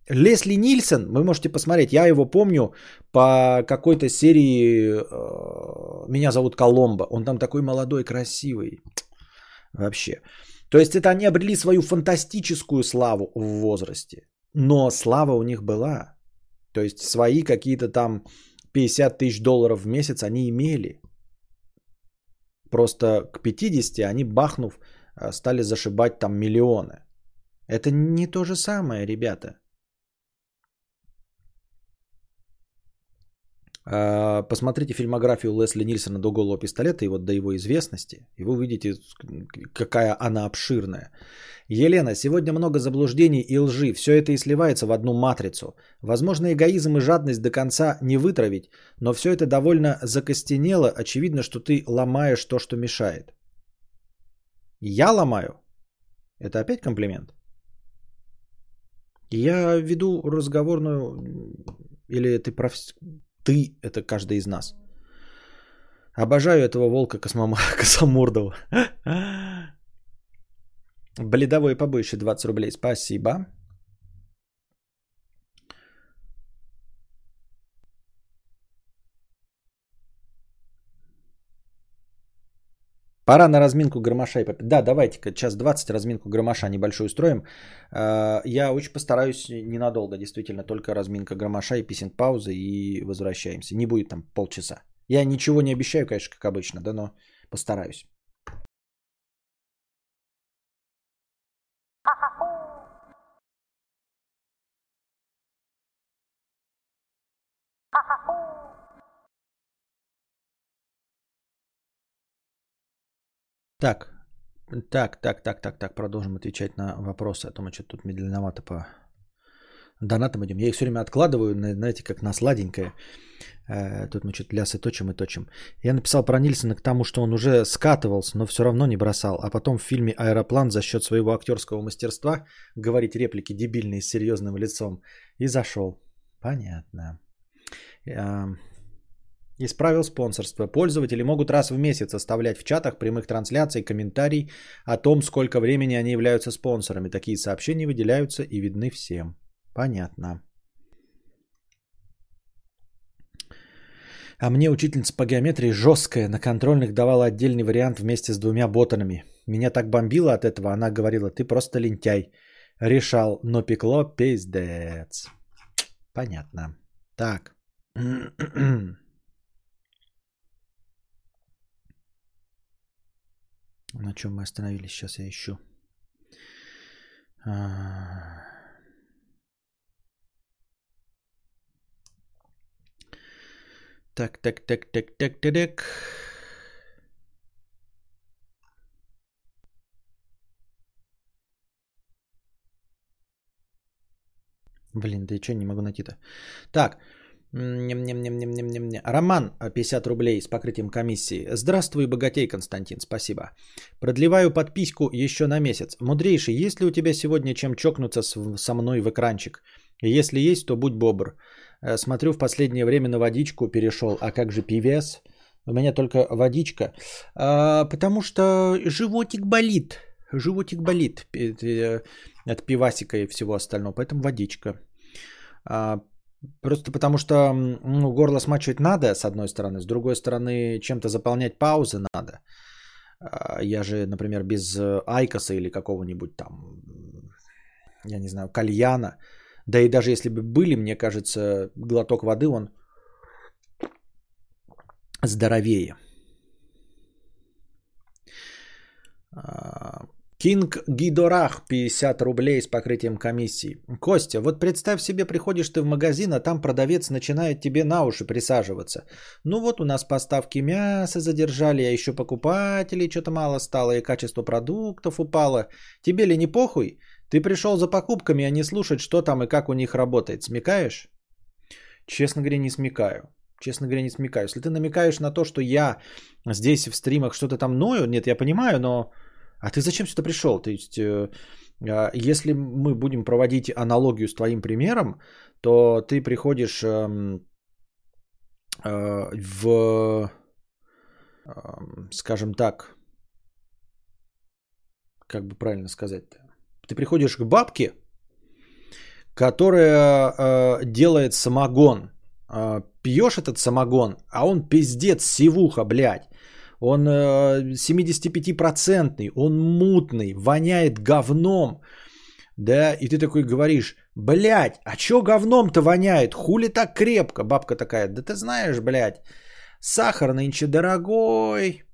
A: Лесли Нильсон, вы можете посмотреть, я его помню по какой-то серии э, «Меня зовут Коломбо». Он там такой молодой, красивый. Вообще. То есть это они обрели свою фантастическую славу в возрасте. Но слава у них была. То есть свои какие-то там 50 тысяч долларов в месяц они имели. Просто к 50 они, бахнув, стали зашибать там миллионы. Это не то же самое, ребята. А, посмотрите фильмографию Лесли Нильсона до голого пистолета и вот до его известности, и вы увидите, какая она обширная. Елена, сегодня много заблуждений и лжи. Все это и сливается в одну матрицу. Возможно, эгоизм и жадность до конца не вытравить, но все это довольно закостенело. Очевидно, что ты ломаешь то, что мешает. Я ломаю? Это опять комплимент? Я веду разговорную... Или ты проф... Ты – это каждый из нас. Обожаю этого волка космома... косомордого. Бледовое побольше 20 рублей. Спасибо. Пора на разминку громоша и Да, давайте-ка час 20 разминку громоша небольшую устроим. А, я очень постараюсь ненадолго, действительно, только разминка громоша и писинг паузы и возвращаемся. Не будет там полчаса. Я ничего не обещаю, конечно, как обычно, да, но постараюсь. Так, так, так, так, так, так, продолжим отвечать на вопросы, а то мы что-то тут медленновато по донатам идем. Я их все время откладываю, знаете, как на сладенькое. Э, тут мы что-то лясы точим и точим. Я написал про Нильсона к тому, что он уже скатывался, но все равно не бросал. А потом в фильме «Аэроплан» за счет своего актерского мастерства говорить реплики дебильные с серьезным лицом. И зашел. Понятно. Исправил спонсорство. Пользователи могут раз в месяц оставлять в чатах прямых трансляций комментарий о том, сколько времени они являются спонсорами. Такие сообщения выделяются и видны всем. Понятно. А мне учительница по геометрии жесткая, на контрольных давала отдельный вариант вместе с двумя ботанами. Меня так бомбило от этого, она говорила, ты просто лентяй. Решал, но пекло пиздец. Понятно. Так. На чем мы остановились? Сейчас я ищу. А. Так, так, так, так, так, так, так. Блин, да и что, не могу найти-то. Так, Роман, 50 рублей с покрытием комиссии. Здравствуй, богатей, Константин, спасибо. Продлеваю подписку еще на месяц. Мудрейший, есть ли у тебя сегодня чем чокнуться со мной в экранчик? Если есть, то будь бобр. Э, смотрю, в последнее время на водичку перешел. А как же пивес? У меня только водичка. А, потому что животик болит. Животик болит э, от пивасика и всего остального. Поэтому водичка. А, Просто потому что ну, горло смачивать надо, с одной стороны, с другой стороны, чем-то заполнять паузы надо. А, я же, например, без айкоса или какого-нибудь там, я не знаю, кальяна, да и даже если бы были, мне кажется, глоток воды, он здоровее. Кинг Гидорах 50 рублей с покрытием комиссии. Костя, вот представь себе, приходишь ты в магазин, а там продавец начинает тебе на уши присаживаться. Ну вот у нас поставки мяса задержали, а еще покупателей что-то мало стало, и качество продуктов упало. Тебе ли не похуй? Ты пришел за покупками, а не слушать, что там и как у них работает. Смекаешь? Честно говоря, не смекаю. Честно говоря, не смекаю. Если ты намекаешь на то, что я здесь в стримах что-то там ною, нет, я понимаю, но а ты зачем сюда пришел? То есть, э, а, если мы будем проводить аналогию с твоим примером, то ты приходишь эм, э, в, эм, скажем так, как бы правильно сказать-то? Ты приходишь к бабке, которая э, делает самогон. Пьешь этот самогон, а он пиздец, сивуха, блядь. Он 75-процентный, э, он мутный, воняет говном. Да, и ты такой говоришь, блядь, а чё говном-то воняет? Хули так крепко? Бабка такая, да ты знаешь, блядь, сахар нынче дорогой,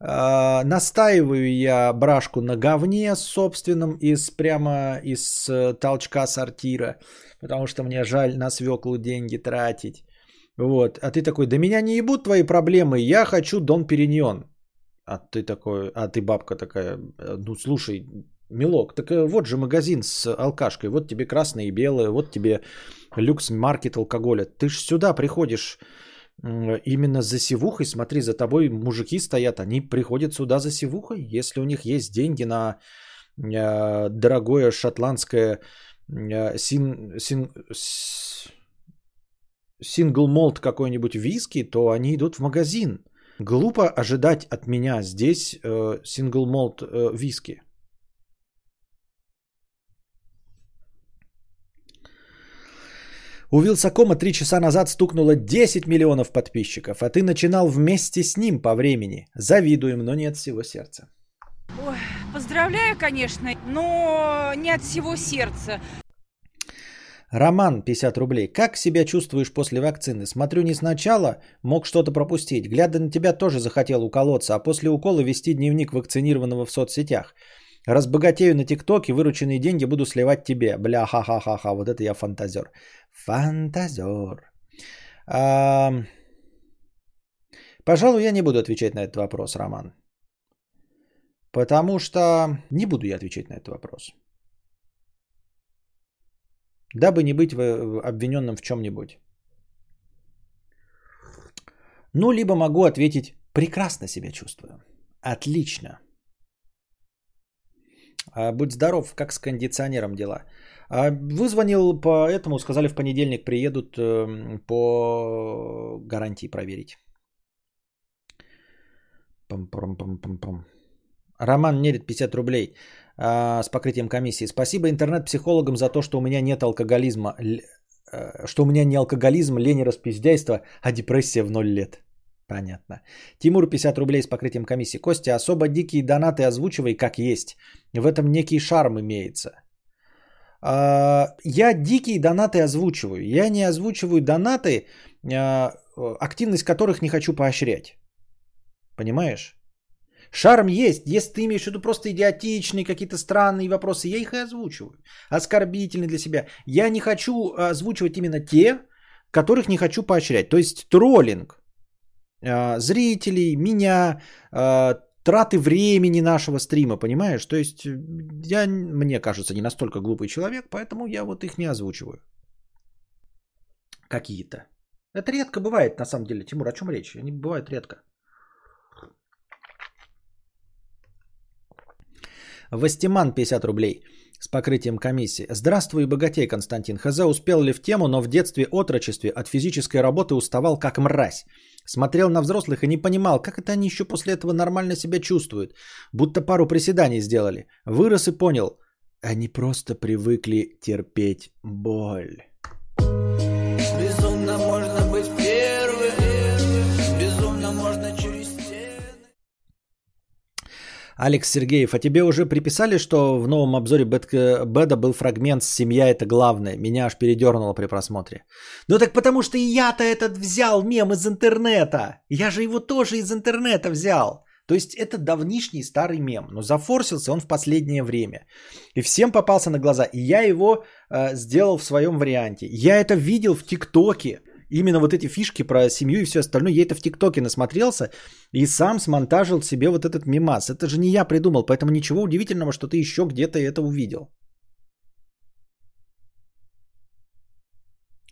A: Uh, настаиваю я брашку на говне собственном из прямо из uh, толчка сортира, потому что мне жаль на свеклу деньги тратить. Вот. А ты такой, да меня не ебут твои проблемы, я хочу Дон Периньон. А ты такой, а ты бабка такая, ну слушай, милок, так э, вот же магазин с алкашкой, вот тебе красное и белое, вот тебе люкс-маркет алкоголя. Ты ж сюда приходишь именно за сивухой, смотри, за тобой мужики стоят, они приходят сюда за сивухой, если у них есть деньги на э, дорогое шотландское э, син, син, сингл молт какой-нибудь виски, то они идут в магазин. Глупо ожидать от меня здесь сингл молт виски. У Вилсакома три часа назад стукнуло 10 миллионов подписчиков, а ты начинал вместе с ним по времени. Завидуем, но не от всего сердца.
C: Ой, поздравляю, конечно, но не от всего сердца.
A: Роман, 50 рублей. Как себя чувствуешь после вакцины? Смотрю, не сначала мог что-то пропустить. Глядя на тебя, тоже захотел уколоться, а после укола вести дневник вакцинированного в соцсетях. Разбогатею на ТикТоке, вырученные деньги буду сливать тебе. Бля, ха-ха-ха-ха, вот это я фантазер. Фантазер. А... Пожалуй, я не буду отвечать на этот вопрос, Роман. Потому что не буду я отвечать на этот вопрос дабы не быть обвиненным в чем-нибудь. Ну, либо могу ответить, прекрасно себя чувствую. Отлично. А, будь здоров, как с кондиционером дела. А, вызвонил по этому, сказали в понедельник приедут эм, по гарантии проверить. Пам-пам-пам-пам-пам. Роман Нерит 50 рублей а, с покрытием комиссии. Спасибо интернет-психологам за то, что у меня нет алкоголизма, э, что у меня не алкоголизм, лень и распиздяйство, а депрессия в ноль лет. Понятно. Тимур 50 рублей с покрытием комиссии. Костя, особо дикие донаты озвучивай как есть. В этом некий шарм имеется. А, я дикие донаты озвучиваю. Я не озвучиваю донаты, а, активность которых не хочу поощрять. Понимаешь? Шарм есть, если ты имеешь в виду просто идиотичные какие-то странные вопросы, я их и озвучиваю. Оскорбительные для себя. Я не хочу озвучивать именно те, которых не хочу поощрять. То есть троллинг а, зрителей, меня, а, траты времени нашего стрима, понимаешь? То есть я, мне кажется, не настолько глупый человек, поэтому я вот их не озвучиваю. Какие-то. Это редко бывает, на самом деле. Тимур, о чем речь? Они бывают редко. Вастиман 50 рублей с покрытием комиссии. Здравствуй, богатей, Константин. ХЗ успел ли в тему, но в детстве отрочестве от физической работы уставал как мразь. Смотрел на взрослых и не понимал, как это они еще после этого нормально себя чувствуют. Будто пару приседаний сделали. Вырос и понял. Они просто привыкли терпеть боль. Алекс Сергеев, а тебе уже приписали, что в новом обзоре Бэда был фрагмент «Семья – это главное». Меня аж передернуло при просмотре. Ну так потому что я-то этот взял мем из интернета. Я же его тоже из интернета взял. То есть это давнишний старый мем, но зафорсился он в последнее время. И всем попался на глаза. И я его э, сделал в своем варианте. Я это видел в ТикТоке. Именно вот эти фишки про семью и все остальное. Я это в ТикТоке насмотрелся и сам смонтажил себе вот этот мемас. Это же не я придумал, поэтому ничего удивительного, что ты еще где-то это увидел.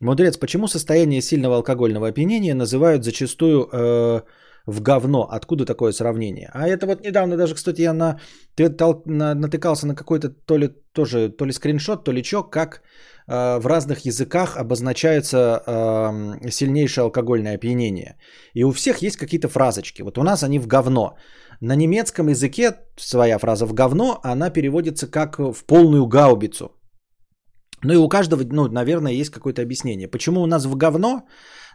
A: Мудрец, почему состояние сильного алкогольного опьянения называют зачастую э, в говно? Откуда такое сравнение? А это вот недавно даже, кстати, я на, ты, тол, на, натыкался на какой-то то ли тоже то ли скриншот, то ли чё, как в разных языках обозначается э, сильнейшее алкогольное опьянение. И у всех есть какие-то фразочки. Вот у нас они в говно. На немецком языке своя фраза в говно, она переводится как в полную гаубицу. Ну и у каждого, ну, наверное, есть какое-то объяснение. Почему у нас в говно?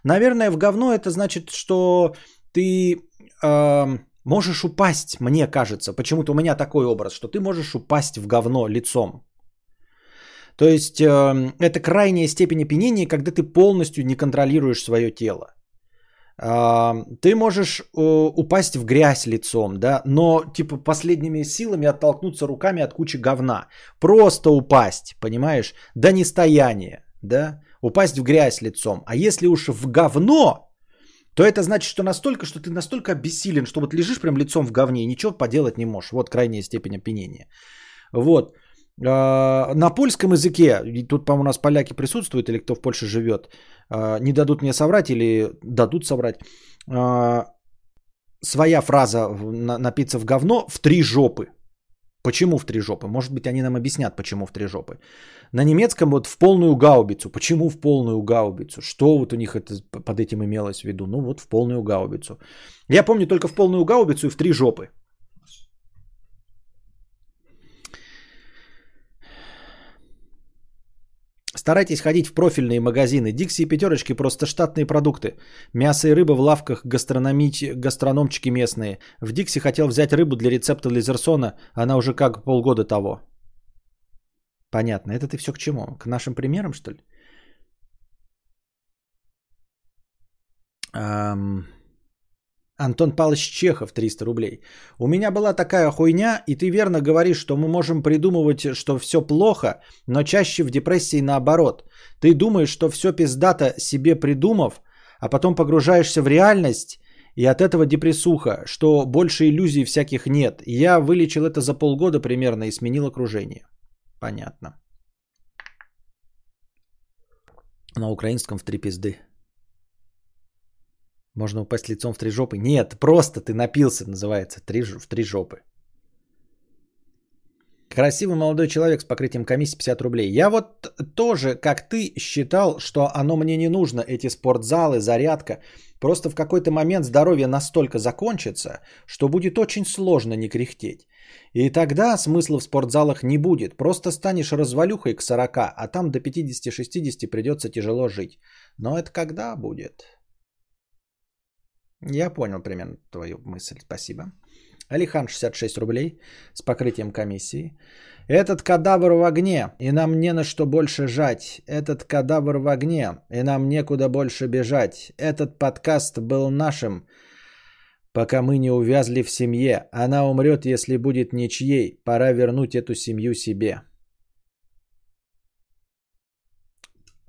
A: Наверное, в говно это значит, что ты э, можешь упасть, мне кажется. Почему-то у меня такой образ, что ты можешь упасть в говно лицом. То есть э, это крайняя степень опьянения, когда ты полностью не контролируешь свое тело ты можешь э, упасть в грязь лицом, да, но типа последними силами оттолкнуться руками от кучи говна. Просто упасть, понимаешь, до нестояния, да, упасть в грязь лицом. А если уж в говно, то это значит, что настолько, что ты настолько обессилен, что вот лежишь прям лицом в говне и ничего поделать не можешь. Вот крайняя степень опьянения. Вот. А, на польском языке, тут, по-моему, у нас поляки присутствуют, или кто в Польше живет, а, не дадут мне соврать или дадут соврать. А, своя фраза напиться в говно в три жопы. Почему в три жопы? Может быть, они нам объяснят, почему в три жопы. На немецком вот в полную гаубицу. Почему в полную гаубицу? Что вот у них это, под этим имелось в виду? Ну вот в полную гаубицу. Я помню только в полную гаубицу и в три жопы. Старайтесь ходить в профильные магазины. Дикси и пятерочки просто штатные продукты. Мясо и рыба в лавках гастрономич... гастрономчики местные. В Дикси хотел взять рыбу для рецепта Лизерсона. Она уже как полгода того. Понятно. Это ты все к чему? К нашим примерам, что ли? Um... Антон Павлович Чехов, 300 рублей. У меня была такая хуйня, и ты верно говоришь, что мы можем придумывать, что все плохо, но чаще в депрессии наоборот. Ты думаешь, что все пиздато себе придумав, а потом погружаешься в реальность, и от этого депрессуха, что больше иллюзий всяких нет. Я вылечил это за полгода примерно и сменил окружение. Понятно. На украинском в три пизды. Можно упасть лицом в три жопы. Нет, просто ты напился, называется, три, в три жопы. Красивый молодой человек с покрытием комиссии 50 рублей. Я вот тоже, как ты, считал, что оно мне не нужно, эти спортзалы, зарядка. Просто в какой-то момент здоровье настолько закончится, что будет очень сложно не кряхтеть. И тогда смысла в спортзалах не будет. Просто станешь развалюхой к 40, а там до 50-60 придется тяжело жить. Но это когда будет? Я понял примерно твою мысль. Спасибо. Алихан 66 рублей с покрытием комиссии. Этот кадавр в огне, и нам не на что больше жать. Этот кадавр в огне, и нам некуда больше бежать. Этот подкаст был нашим, пока мы не увязли в семье. Она умрет, если будет ничьей. Пора вернуть эту семью себе.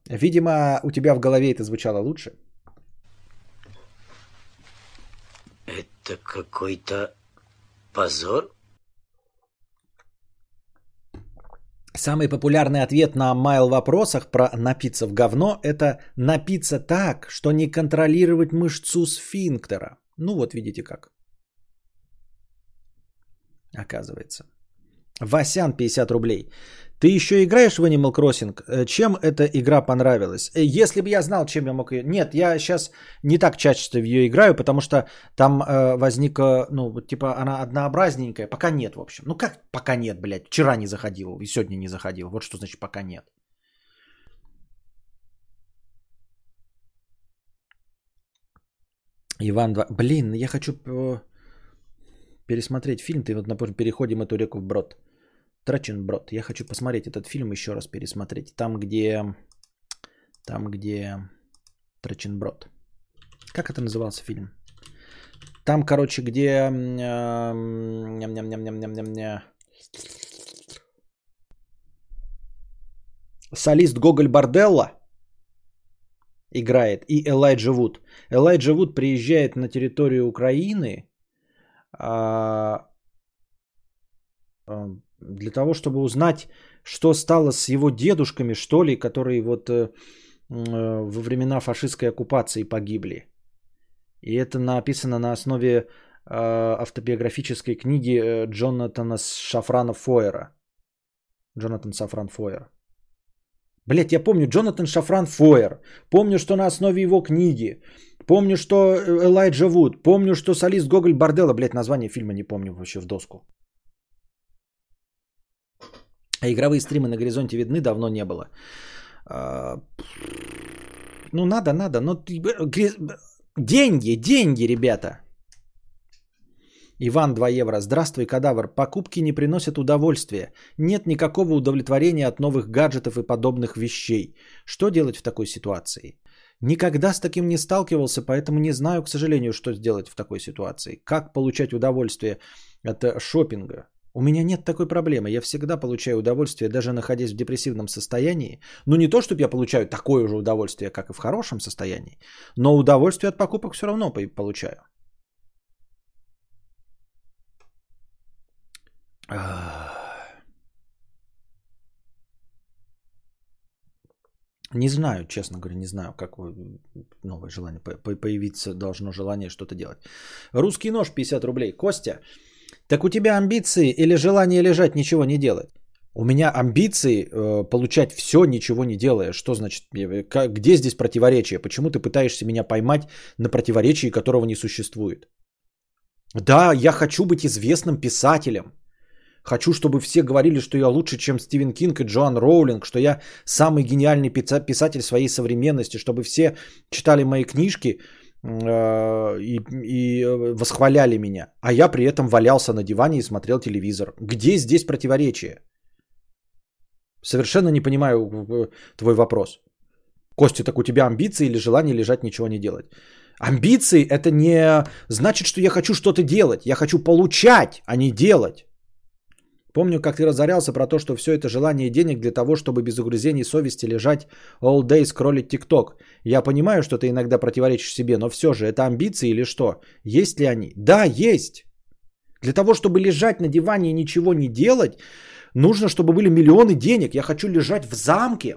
A: Видимо, у тебя в голове это звучало лучше.
D: Это какой-то позор?
A: Самый популярный ответ на майл вопросах про напиться в говно – это напиться так, что не контролировать мышцу сфинктера. Ну вот видите как. Оказывается. Васян 50 рублей. Ты еще играешь в Animal Crossing? Э, чем эта игра понравилась? Э, если бы я знал, чем я мог ее... Нет, я сейчас не так часто в ее играю, потому что там э, возникла, ну, типа, она однообразненькая. Пока нет, в общем. Ну, как пока нет, блядь? Вчера не заходил и сегодня не заходил. Вот что значит пока нет. Иван 2. Блин, я хочу э, пересмотреть фильм. Ты вот, например, переходим эту реку в брод. Трачен брод. Я хочу посмотреть этот фильм еще раз пересмотреть. Там, где... Там, где... Трачен брод. Как это назывался фильм? Там, короче, где... э. Солист Гоголь Борделла играет и Элайджа Вуд. Элайджа Вуд приезжает на территорию Украины а, а, для того, чтобы узнать, что стало с его дедушками, что ли, которые вот э, м, во времена фашистской оккупации погибли. И это написано на основе э, автобиографической книги э, Джонатана Шафрана Фойера. Джонатан Шафран Фойер. Блять, я помню Джонатан Шафран Фойер. Помню, что на основе его книги. Помню, что э, Элайджа Вуд. Помню, что солист Гоголь Борделла. Блять, название фильма не помню вообще в доску. А игровые стримы на горизонте видны давно не было. А, Ну, надо, надо. Но гри- деньги, деньги, ребята. Иван 2 евро. Здравствуй, кадавр. Покупки не приносят удовольствия. Нет никакого удовлетворения от новых гаджетов и подобных вещей. Что делать в такой ситуации? Никогда с таким не сталкивался, поэтому не знаю, к сожалению, что сделать в такой ситуации. Как получать удовольствие от э, шопинга? У меня нет такой проблемы. Я всегда получаю удовольствие, даже находясь в депрессивном состоянии. Ну не то, чтобы я получаю такое же удовольствие, как и в хорошем состоянии, но удовольствие от покупок все равно по- получаю. Не знаю, честно говоря, не знаю, как новое желание по- по- появиться должно желание что-то делать. Русский нож 50 рублей. Костя, так у тебя амбиции или желание лежать, ничего не делать? У меня амбиции э, получать все, ничего не делая. Что значит? э, как- где здесь противоречие? Почему ты пытаешься меня поймать на противоречии, которого не существует? Да, я хочу быть известным писателем. Хочу, чтобы все говорили, что я лучше, чем Стивен Кинг и Джоан Роулинг, что я самый гениальный писатель своей современности, чтобы все читали мои книжки и, и э, восхваляли меня. А я при этом валялся на диване и смотрел телевизор. Где здесь противоречие? Совершенно не понимаю твой вопрос. Костя, так у тебя амбиции или желание лежать ничего не делать? Амбиции это не значит, что я хочу что-то делать. Я хочу получать, а не делать. Помню, как ты разорялся про то, что все это желание денег для того, чтобы без угрызений совести лежать all day скроллить ТикТок. Я понимаю, что ты иногда противоречишь себе, но все же это амбиции или что? Есть ли они? Да, есть. Для того, чтобы лежать на диване и ничего не делать, нужно, чтобы были миллионы денег. Я хочу лежать в замке,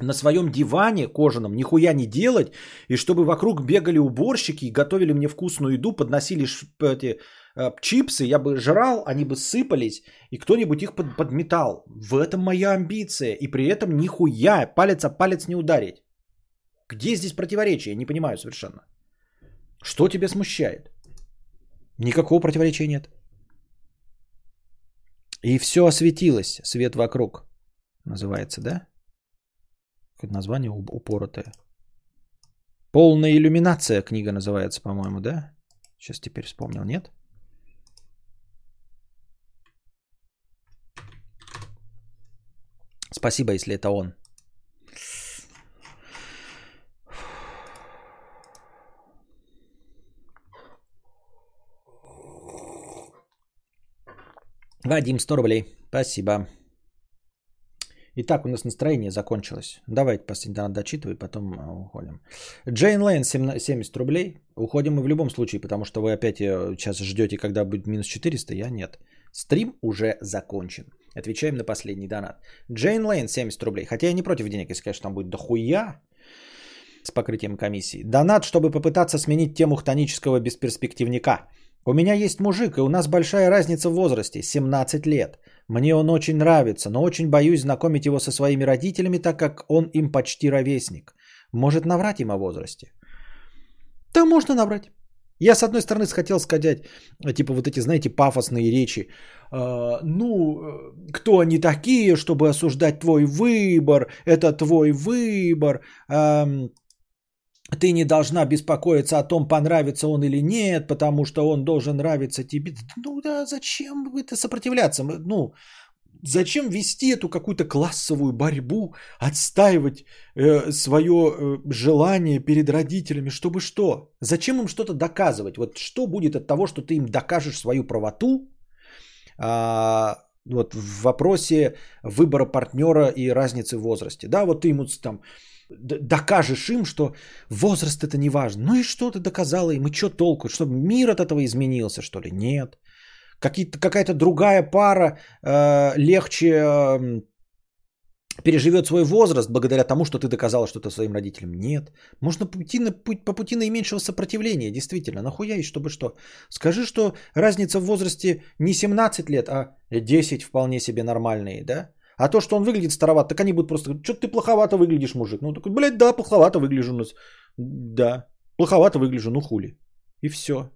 A: на своем диване кожаном, нихуя не делать, и чтобы вокруг бегали уборщики и готовили мне вкусную еду, подносили эти чипсы, я бы жрал, они бы сыпались, и кто-нибудь их под- подметал. В этом моя амбиция, и при этом нихуя, палец о палец не ударить. Где здесь противоречие? Не понимаю совершенно. Что тебя смущает? Никакого противоречия нет. И все осветилось, свет вокруг. Называется, да? Какое название уп- упоротое. Полная иллюминация книга называется, по-моему, да? Сейчас теперь вспомнил, нет? Спасибо, если это он. Вадим, 100 рублей. Спасибо. Итак, у нас настроение закончилось. Давайте последний донат дочитывай, потом а, уходим. Джейн Лейн, 17 70 рублей. Уходим мы в любом случае, потому что вы опять э, сейчас ждете, когда будет минус 400, я нет. Стрим уже закончен. Отвечаем на последний донат. Джейн Лейн, 70 рублей. Хотя я не против денег, если, конечно, там будет дохуя с покрытием комиссии. Донат, чтобы попытаться сменить тему хтонического бесперспективника. У меня есть мужик, и у нас большая разница в возрасте, 17 лет. Мне он очень нравится, но очень боюсь знакомить его со своими родителями, так как он им почти ровесник. Может наврать им о возрасте? Да, можно наврать. Я, с одной стороны, хотел сказать, э, типа вот эти, знаете, пафосные речи. э, ну, э, кто они такие, чтобы осуждать твой выбор? Это твой выбор. эм, ты не должна беспокоиться о том, понравится он или нет, потому что он должен нравиться тебе. Ну да, зачем это сопротивляться? Ну, Зачем вести эту какую-то классовую борьбу, отстаивать э, свое э, желание перед родителями, чтобы что? Зачем им что-то доказывать? Вот что будет от того, что ты им докажешь свою правоту а, вот, в вопросе выбора партнера и разницы в возрасте? Да, вот ты ему там докажешь им, что возраст это не важно. Ну и что ты доказала им? И что толку? Чтобы мир от этого изменился, что ли? Нет. Какая-то другая пара э, легче э, переживет свой возраст благодаря тому, что ты доказала что-то своим родителям. Нет. Можно пути на, путь, по пути наименьшего сопротивления, действительно. Нахуя и чтобы что? Скажи, что разница в возрасте не 17 лет, а 10 вполне себе нормальные, да? А то, что он выглядит староват, так они будут просто говорить, что ты плоховато выглядишь, мужик. Ну, такой, блядь, да, плоховато выгляжу. Да, плоховато выгляжу, ну хули. И все.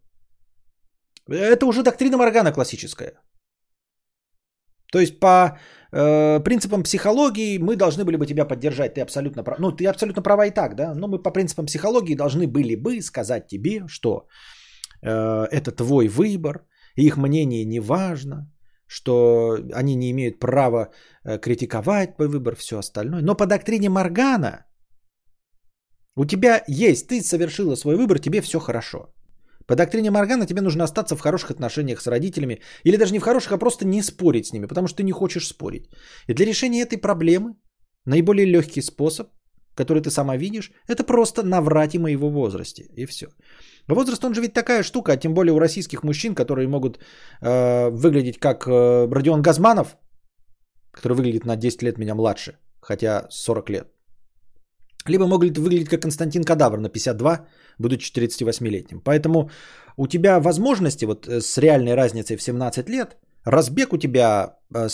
A: Это уже доктрина Моргана классическая. То есть по э, принципам психологии мы должны были бы тебя поддержать. Ты абсолютно прав. Ну, ты абсолютно права и так, да. Но мы по принципам психологии должны были бы сказать тебе, что э, это твой выбор, их мнение не важно, что они не имеют права э, критиковать твой выбор, все остальное. Но по доктрине Моргана у тебя есть, ты совершила свой выбор, тебе все хорошо. По доктрине Моргана тебе нужно остаться в хороших отношениях с родителями, или даже не в хороших, а просто не спорить с ними, потому что ты не хочешь спорить. И для решения этой проблемы наиболее легкий способ, который ты сама видишь, это просто наврать им о его возрасте, и все. Возраст, он же ведь такая штука, а тем более у российских мужчин, которые могут э, выглядеть как э, Родион Газманов, который выглядит на 10 лет меня младше, хотя 40 лет. Либо могут выглядеть как Константин Кадавр на 52, будучи 48-летним. Поэтому у тебя возможности вот э, с реальной разницей в 17 лет, разбег у тебя э,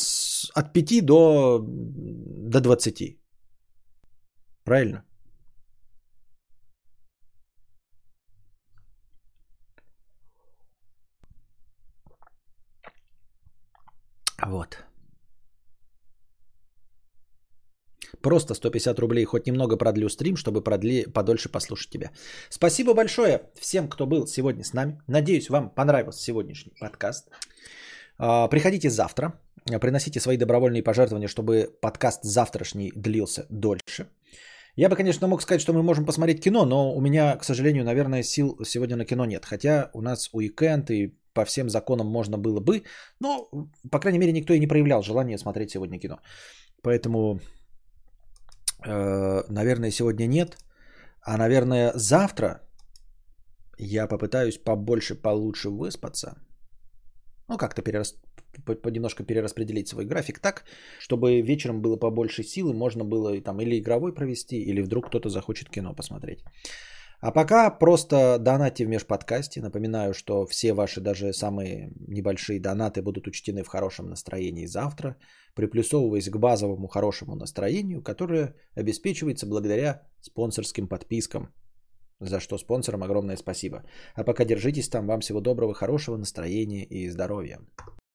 A: от 5 до, до 20. Правильно? Вот. Просто 150 рублей, хоть немного продлю стрим, чтобы продли, подольше послушать тебя. Спасибо большое всем, кто был сегодня с нами. Надеюсь, вам понравился сегодняшний подкаст. А, приходите завтра, приносите свои добровольные пожертвования, чтобы подкаст завтрашний длился дольше. Я бы, конечно, мог сказать, что мы можем посмотреть кино, но у меня, к сожалению, наверное, сил сегодня на кино нет. Хотя у нас уикенд и по всем законам можно было бы, но, по крайней мере, никто и не проявлял желания смотреть сегодня кино. Поэтому, наверное, сегодня нет. А, наверное, завтра я попытаюсь побольше, получше выспаться. Ну, как-то перерас... немножко перераспределить свой график так, чтобы вечером было побольше силы, можно было там или игровой провести, или вдруг кто-то захочет кино посмотреть. А пока просто донатьте в межподкасте. Напоминаю, что все ваши даже самые небольшие донаты будут учтены в хорошем настроении завтра, приплюсовываясь к базовому хорошему настроению, которое обеспечивается благодаря спонсорским подпискам. За что спонсорам огромное спасибо. А пока держитесь там. Вам всего доброго, хорошего настроения и здоровья.